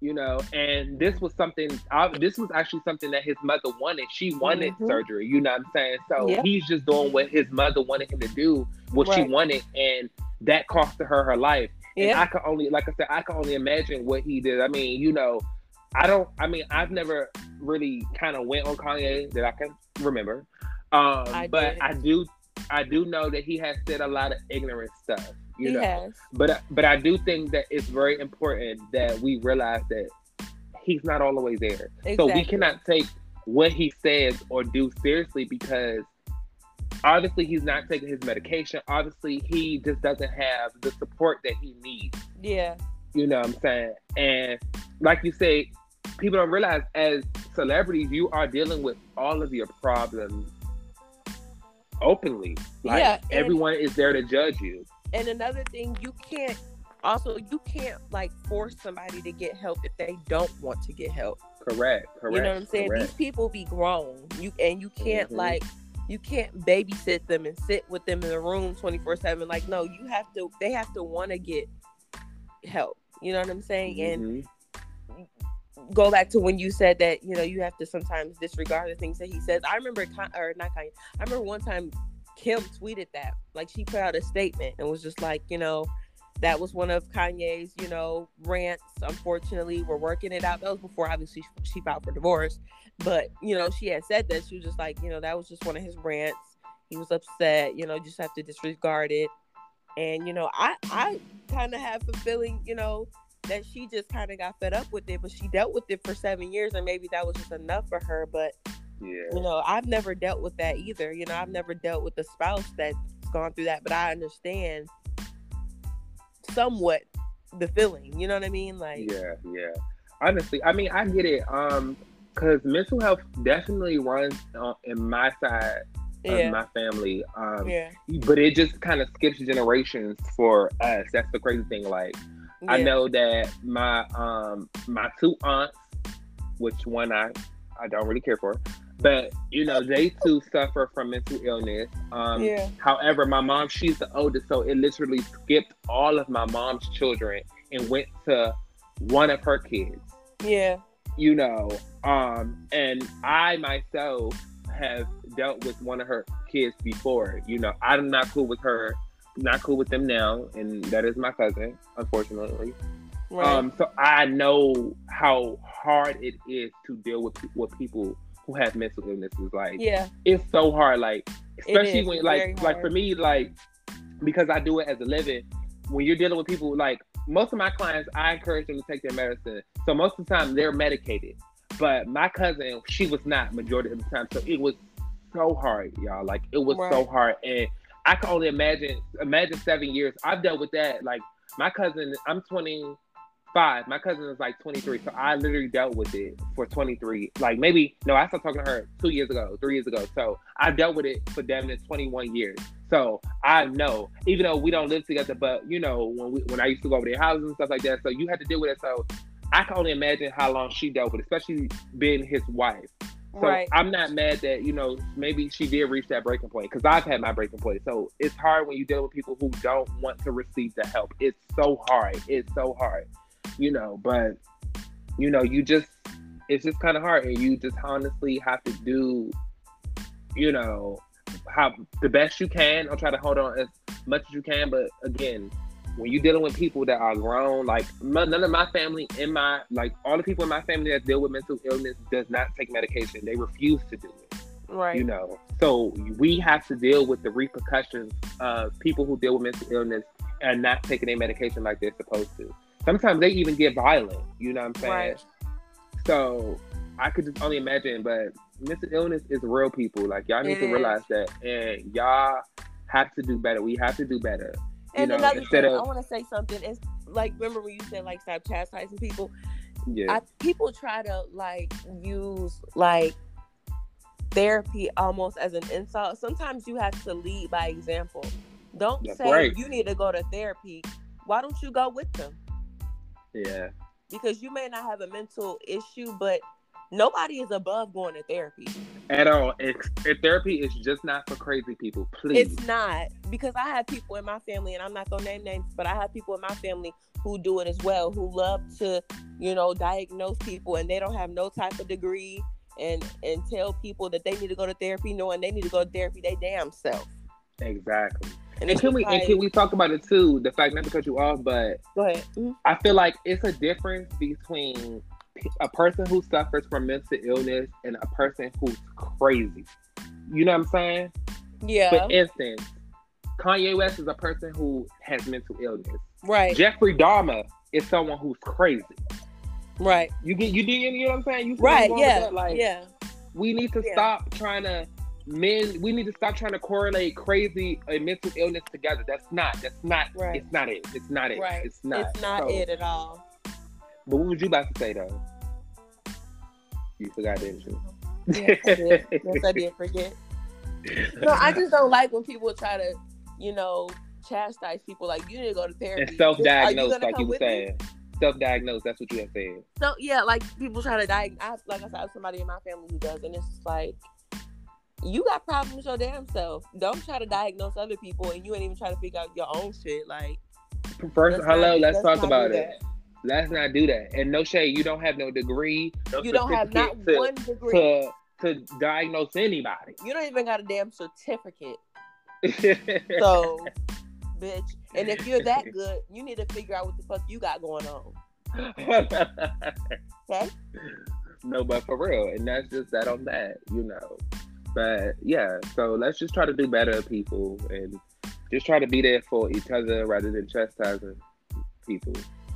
Speaker 2: You know. And this was something, uh, this was actually something that his mother wanted. She wanted
Speaker 1: Mhm.
Speaker 2: surgery, you know what I'm saying? So
Speaker 1: Yeah.
Speaker 2: he's just doing what his mother wanted him to do, what she wanted, and that cost her her life. And I can only, like I said, I can only imagine what he did. I mean, you know, I don't. I mean, I've never really kind of went on Kanye that I can remember. Um,
Speaker 1: I
Speaker 2: but
Speaker 1: did.
Speaker 2: I do, I do know that he has said a lot of ignorant stuff. You
Speaker 1: he
Speaker 2: know,
Speaker 1: has.
Speaker 2: but uh, but I do think that it's very important that we realize that he's not all the way there. So we cannot take what he says or do seriously because obviously he's not taking his medication. Obviously, he just doesn't have the support that he needs.
Speaker 1: Yeah.
Speaker 2: You know what I'm saying? And like you say, people don't realize as celebrities, you are dealing with all of your problems openly. Like
Speaker 1: Yeah,
Speaker 2: everyone is there to judge you.
Speaker 1: And another thing, you can't also you can't like force somebody to get help if they don't want to get help.
Speaker 2: Correct. Correct.
Speaker 1: you know what I'm saying?
Speaker 2: Correct.
Speaker 1: These people be grown. You and you can't
Speaker 2: Mhm.
Speaker 1: like you can't babysit them and sit with them in the room 24/7 like no, you have to they have to want to get help. You know what I'm saying? And
Speaker 2: Mhm.
Speaker 1: go back to when you said that you know you have to sometimes disregard the things that he says. I remember or not Kanye. I remember one time Kim tweeted that like she put out a statement and was just like you know that was one of Kanye's, you know, rants. Unfortunately, we're working it out. That was before obviously she filed for divorce. But, you know, she had said that. She was just like, you know, that was just one of his rants. He was upset, you know, just have to disregard it. And, you know, I I kind of have a feeling, you know, that she just kind of got fed up with it, but she dealt with it for seven years and maybe that was just enough for her. But
Speaker 2: Yeah.
Speaker 1: you know, I've never dealt with that either. You know, I've never dealt with a spouse that's gone through that, but I understand somewhat the feeling. You know what I mean? Like,
Speaker 2: Yeah, yeah. Honestly, I mean, I get it. Um, because mental health definitely runs uh, in my side
Speaker 1: yeah,
Speaker 2: of my family. Um,
Speaker 1: yeah,
Speaker 2: but it just kind of skips generations for us. That's the crazy thing. Like, I know that my um my two aunts, which one I I don't really care for, but you know they too suffer from mental illness. Um,
Speaker 1: Yeah.
Speaker 2: However, my mom she's the oldest, so it literally skipped all of my mom's children and went to one of her kids.
Speaker 1: yeah,
Speaker 2: You know, um, and I myself have dealt with one of her kids before. You know, I'm not cool with her, not cool with them now, and that is my cousin, unfortunately.
Speaker 1: right.
Speaker 2: Um, so I know how hard it is to deal with with people who have mental illnesses. Like
Speaker 1: yeah,
Speaker 2: it's so hard. Like especially when like like for me like because I do it as a living. When you're dealing with people like most of my clients, I encourage them to take their medicine. So most of the time they're medicated. But my cousin, she was not majority of the time. So it was so hard, y'all. Like it was so hard, and I can only imagine imagine seven years. I've dealt with that. Like my cousin, I'm 25. My cousin is like 23. So I literally dealt with it for 23. Like maybe no, I started talking to her two years ago, three years ago. So I dealt with it for damn near 21 years. So I know, even though we don't live together, but you know, when we when I used to go over their houses and stuff like that, so you had to deal with it. So I can only imagine how long she dealt with, it, especially being his wife. So
Speaker 1: right.
Speaker 2: I'm not mad that you know maybe she did reach that breaking point because I've had my breaking point. So it's hard when you deal with people who don't want to receive the help. It's so hard. It's so hard, you know. But you know, you just it's just kind of hard, and you just honestly have to do, you know, how the best you can. I'll try to hold on as much as you can. But again, when you're dealing with people that are grown, like my, none of my family in my like all the people in my family that deal with mental illness does not take medication. They refuse to do it.
Speaker 1: Right.
Speaker 2: You know, so we have to deal with the repercussions of people who deal with mental illness and not taking their medication like they're supposed to. Sometimes they even get violent. You know what I'm saying?
Speaker 1: Right.
Speaker 2: So I could just only imagine, but mental illness is real people. Like y'all need
Speaker 1: It
Speaker 2: to
Speaker 1: is.
Speaker 2: realize that, and y'all have to do better. We have to do better. You
Speaker 1: And
Speaker 2: know,
Speaker 1: another
Speaker 2: instead
Speaker 1: thing,
Speaker 2: of-
Speaker 1: I want to say something. It's like, remember when you said like stop chastising people?
Speaker 2: Yeah.
Speaker 1: I, people try to like use like therapy almost as an insult. Sometimes you have to lead by example. Don't
Speaker 2: That's
Speaker 1: say
Speaker 2: right.
Speaker 1: you need to go to therapy. Why don't you go with them?
Speaker 2: yeah.
Speaker 1: Because you may not have a mental issue, but nobody is above going to therapy.
Speaker 2: At all. It's, eh, therapy is just not for crazy people. Please.
Speaker 1: It's not because I have people in my family, and I'm not gonna name names, but I have people in my family who do it as well, who love to, you know, diagnose people, and they don't have no type of degree, and and tell people that they need to go to therapy, knowing they need to go to therapy they damn self.
Speaker 2: exactly.
Speaker 1: And
Speaker 2: And can we
Speaker 1: like,
Speaker 2: and can we talk about it too? The fact not to cut you off, but
Speaker 1: go ahead? Mhm.
Speaker 2: I feel like it's a difference between a person who suffers from mental illness and a person who's crazy. You know what I'm saying?
Speaker 1: Yeah,
Speaker 2: For instance, Kanye West is a person who has mental illness.
Speaker 1: right,
Speaker 2: Jeffrey Dahmer is someone who's crazy.
Speaker 1: Right,
Speaker 2: You get you do you know what I'm saying? You
Speaker 1: right. Yeah,
Speaker 2: that? Like
Speaker 1: yeah,
Speaker 2: we need to
Speaker 1: Yeah.
Speaker 2: stop trying to men we need to stop trying to correlate crazy and mental illness together. That's not that's not
Speaker 1: Right.
Speaker 2: it's not it. It's not it.
Speaker 1: right.
Speaker 2: It's not.
Speaker 1: It's not
Speaker 2: So,
Speaker 1: it at all.
Speaker 2: But what was you about to say though? You forgot, didn't you?
Speaker 1: Yes, I did. yes, I did forget. No, I just don't like when people try to, you know, chastise people. Like you need to go to therapy.
Speaker 2: and self-diagnose, like you were
Speaker 1: saying. me?
Speaker 2: Saying. Self-diagnose. That's what you have said.
Speaker 1: So yeah, like people try to diagnose. Like I said, I have somebody in my family who does, and it's just like you got problems your damn self. Don't try to diagnose other people, and you ain't even trying to figure out your own shit. Like
Speaker 2: First,
Speaker 1: Let's
Speaker 2: hello.
Speaker 1: not-
Speaker 2: let's,
Speaker 1: let's
Speaker 2: talk about it. Let's not do that. And no shade. You don't have no degree. No
Speaker 1: you don't have not
Speaker 2: to-
Speaker 1: one degree.
Speaker 2: to to diagnose anybody.
Speaker 1: You don't even got a damn certificate. So, bitch. And if you're that good, you need to figure out what the fuck you got going on. okay.
Speaker 2: No, but for real, and that's just that on that, you know. But yeah, so let's just try to do better, people, and just try to be there for each other rather than chastising people.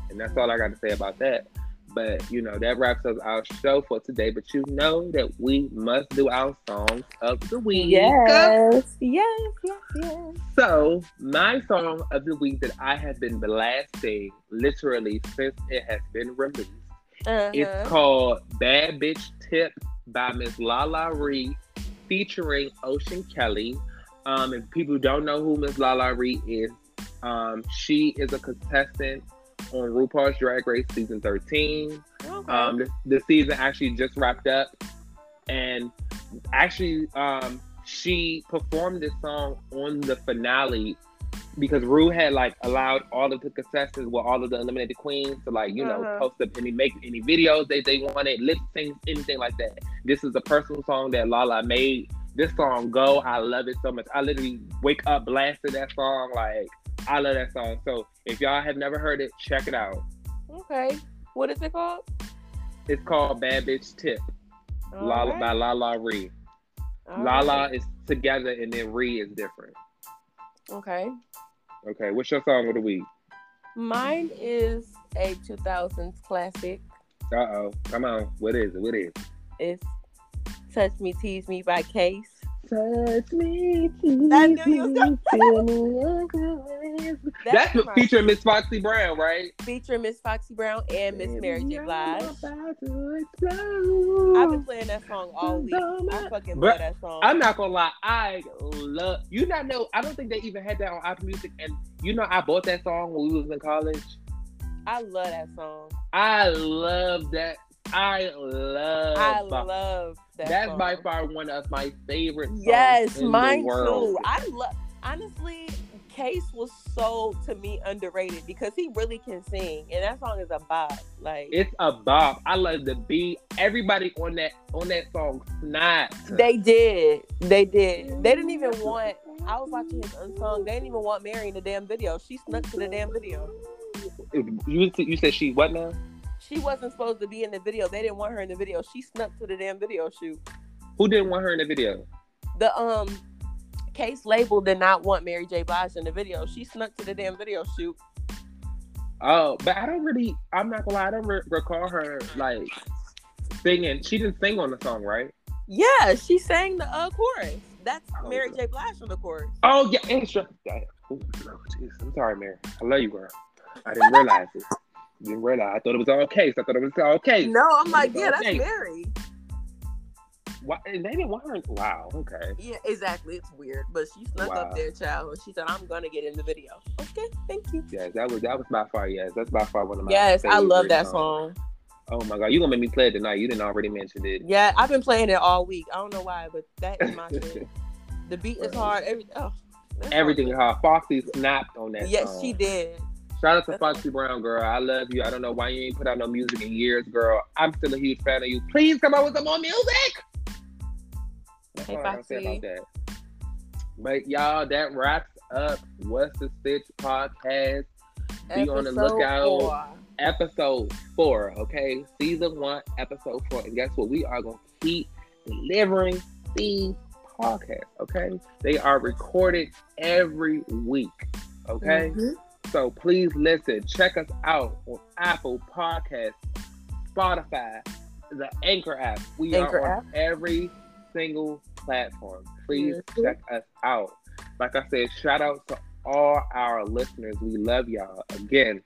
Speaker 2: And that's all I got to say about that. But you know, that wraps up our show for today. But you know that we must do our songs of the week.
Speaker 1: Yes, yes, yes, yes.
Speaker 2: So my song of the week that I have been blasting literally since it has been released. Uh-huh. It's called Bad Bitch Tip by Miss LaLa Ri featuring Ocean Kelly. Um, if people don't know who Miss LaLa Ri is, um, she is a contestant on RuPaul's Drag Race season 13. Okay. Um, the, the season actually just wrapped up, and actually, um, she performed this song on the finale because Ru had like allowed all of the contestants, well, all of the eliminated queens to like, you know, uh-huh. post up any make any videos they they wanted, lip sync, anything like that. This is a personal song that Lala made. This song go, I love it so much. I literally wake up blasting that song. Like I love that song. So if y'all have never heard it, check it out.
Speaker 1: Okay. What is it called?
Speaker 2: It's called Bad Bitch Tip. Lala right. by LaLa Ri. Lala right. is together and then Ri is different.
Speaker 1: Okay.
Speaker 2: Okay. What's your song of the week?
Speaker 1: Mine is a 2000s classic.
Speaker 2: Uh oh. Come on. What is it? What is it?
Speaker 1: It's Touch Me, Tease Me by Case.
Speaker 2: Touch me, I knew you That's, That's featuring Miss Foxy Brown, right?
Speaker 1: Featuring Miss Foxy Brown and Miss Mary J. Blige. I've been playing that song all week. I fucking love that song.
Speaker 2: I'm not gonna lie, I love you. Not know. I don't think they even had that on Apple Music, and you know, I bought that song when we was in college.
Speaker 1: I love that song.
Speaker 2: I love that I love.
Speaker 1: I love
Speaker 2: that. That's song. by far one of my favorite. Songs.
Speaker 1: Yes, mine too. I love. Honestly, Case was so to me underrated because he really can sing, and that song is a bop. Like
Speaker 2: it's a bop. I love the beat. Everybody on that on that song snapped.
Speaker 1: They did. They did. They didn't even want. I was watching his unsung. They didn't even want Mary in the damn video. She snuck to the damn video.
Speaker 2: You you said she what now?
Speaker 1: she wasn't supposed to be in the video. They didn't want her in the video. She snuck to the damn video shoot.
Speaker 2: Who didn't want her in the video?
Speaker 1: The um Case label did not want Mary J. Blige in the video. She snuck to the damn video shoot.
Speaker 2: Oh, but I don't really. I'm not gonna lie. I don't re- recall her like singing. She didn't sing on the song, right?
Speaker 1: Yeah, she sang the uh, chorus. That's oh, Mary J. Blige on the chorus.
Speaker 2: Oh yeah, extra. Oh, I'm sorry, Mary. I love you, girl. I didn't realize it. Didn't realize. I thought it was all Case. I thought it was all Case.
Speaker 1: No, I'm like, yeah, that's Mary.
Speaker 2: Why, they didn't want her. Wow. Okay.
Speaker 1: Yeah, exactly. It's weird, but she snuck wow. up there, child. She said, "I'm gonna get in the video." Okay, thank you.
Speaker 2: Yes, that was that was by far. Yes, that's by far one of my.
Speaker 1: Yes, I love that um, song.
Speaker 2: Oh my god, you gonna make me play it tonight? You didn't already mention it.
Speaker 1: Yeah, I've been playing it all week. I don't know why, but that is my shit. The beat is hard. Every, oh,
Speaker 2: Everything is hard. Foxy snapped on that.
Speaker 1: Yes,
Speaker 2: song.
Speaker 1: she did.
Speaker 2: Shout out to Foxy Brown, girl. I love you. I don't know why you ain't put out no music in years, girl. I'm still a huge fan of you. Please come out with some more music. Hey, all I say about that. But y'all, that wraps up What's the Stitch podcast. Be episode on the lookout. Four. Episode four, okay? Season one, episode four. And guess what? We are gonna keep delivering these podcasts, okay? They are recorded every week. Okay. Mm-hmm. So please listen. Check us out on Apple Podcasts, Spotify, the Anchor app. We Anchor are on app. every single platform. Please mm-hmm. check us out. Like I said, shout out to all our listeners. We love y'all. Again,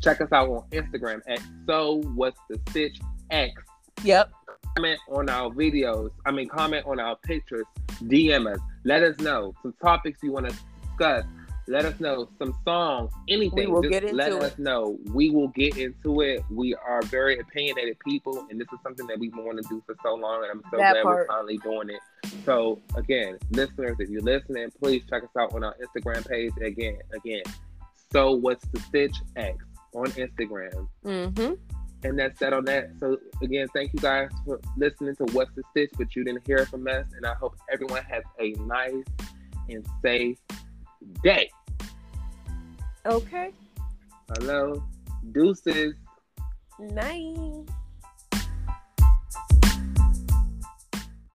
Speaker 2: check us out on Instagram at So What's the Stitch X.
Speaker 1: Yep.
Speaker 2: Comment on our videos. I mean, comment on our pictures. DM us. Let us know some topics you want to discuss let us know some songs, anything. We will Just get into let it. us know. We will get into it. We are very opinionated people, and this is something that we've been wanting to do for so long, and I'm so that glad part. we're finally doing it. So again, listeners, if you're listening, please check us out on our Instagram page. Again, again. So what's the stitch X on Instagram?
Speaker 1: Mm-hmm.
Speaker 2: And that's that on that. So again, thank you guys for listening to What's the Stitch, but you didn't hear from us. And I hope everyone has a nice and safe day.
Speaker 1: Okay.
Speaker 2: Hello. Deuces.
Speaker 1: Night.